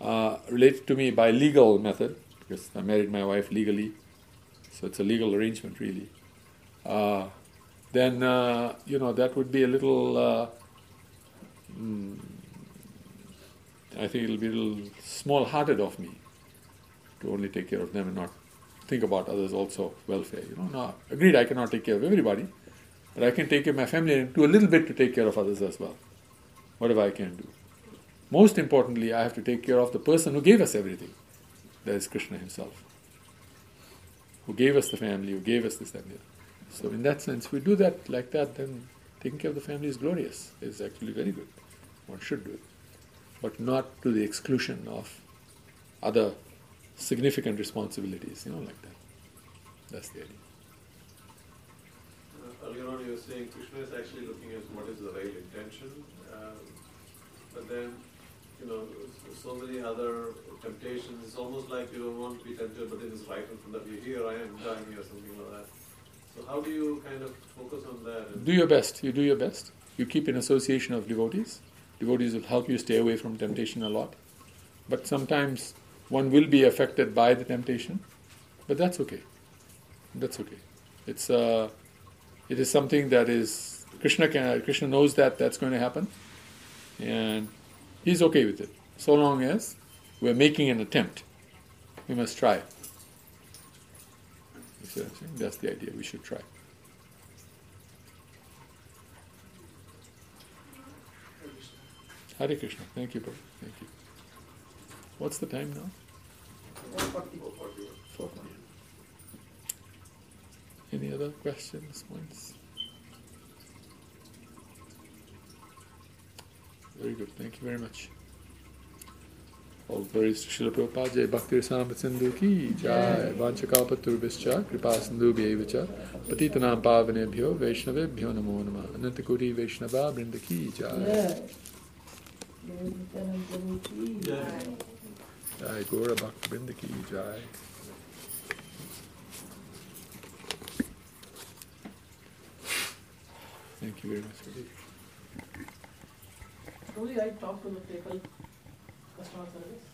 uh, related to me by legal method, because I married my wife legally, so it's a legal arrangement really, uh, then uh, you know that would be a little. Mm, I think it'll be a little small-hearted of me to only take care of them and not think about others also welfare. You know, no, agreed. I cannot take care of everybody, but I can take care of my family and do a little bit to take care of others as well. Whatever I can do. Most importantly, I have to take care of the person who gave us everything. That is Krishna Himself, who gave us the family, who gave us this that. So, in that sense, we do that like that, then taking care of the family is glorious. It's actually very good. One should do it but not to the exclusion of other significant responsibilities, you know, like that. That's the idea. Uh, earlier on, you were saying Krishna is actually looking at what is the right intention, um, but then, you know, so many other temptations. It's almost like you don't want to be tempted, but it is right in front of you. Here I am dying, here or something like that. So how do you kind of focus on that? Do your best. You do your best. You keep in association of devotees. Devotees will help you stay away from temptation a lot. But sometimes one will be affected by the temptation, but that's okay. That's okay. It's uh, it is something that is Krishna can Krishna knows that that's going to happen, and he's okay with it so long as we're making an attempt. We must try. That's the idea. We should try. Hare Krishna. Thank you, Prabhu. Thank you. What's the time now? 140. Four p.m. Any other questions, points? Very good. Thank you very much. All praise to Srila Prabhupada, Jai Bhakti Rasamrita Sindhu ki Jai Vanchakapaturvischa Kripa Sindhu Bhyevacha Patitanam Pavanebhyo Vaishnavebhyo Namo Nama Ananta Koti Vaishnava Brinda ki Jai Gora Jai Thank you very much. Only I talk to the people, customer service.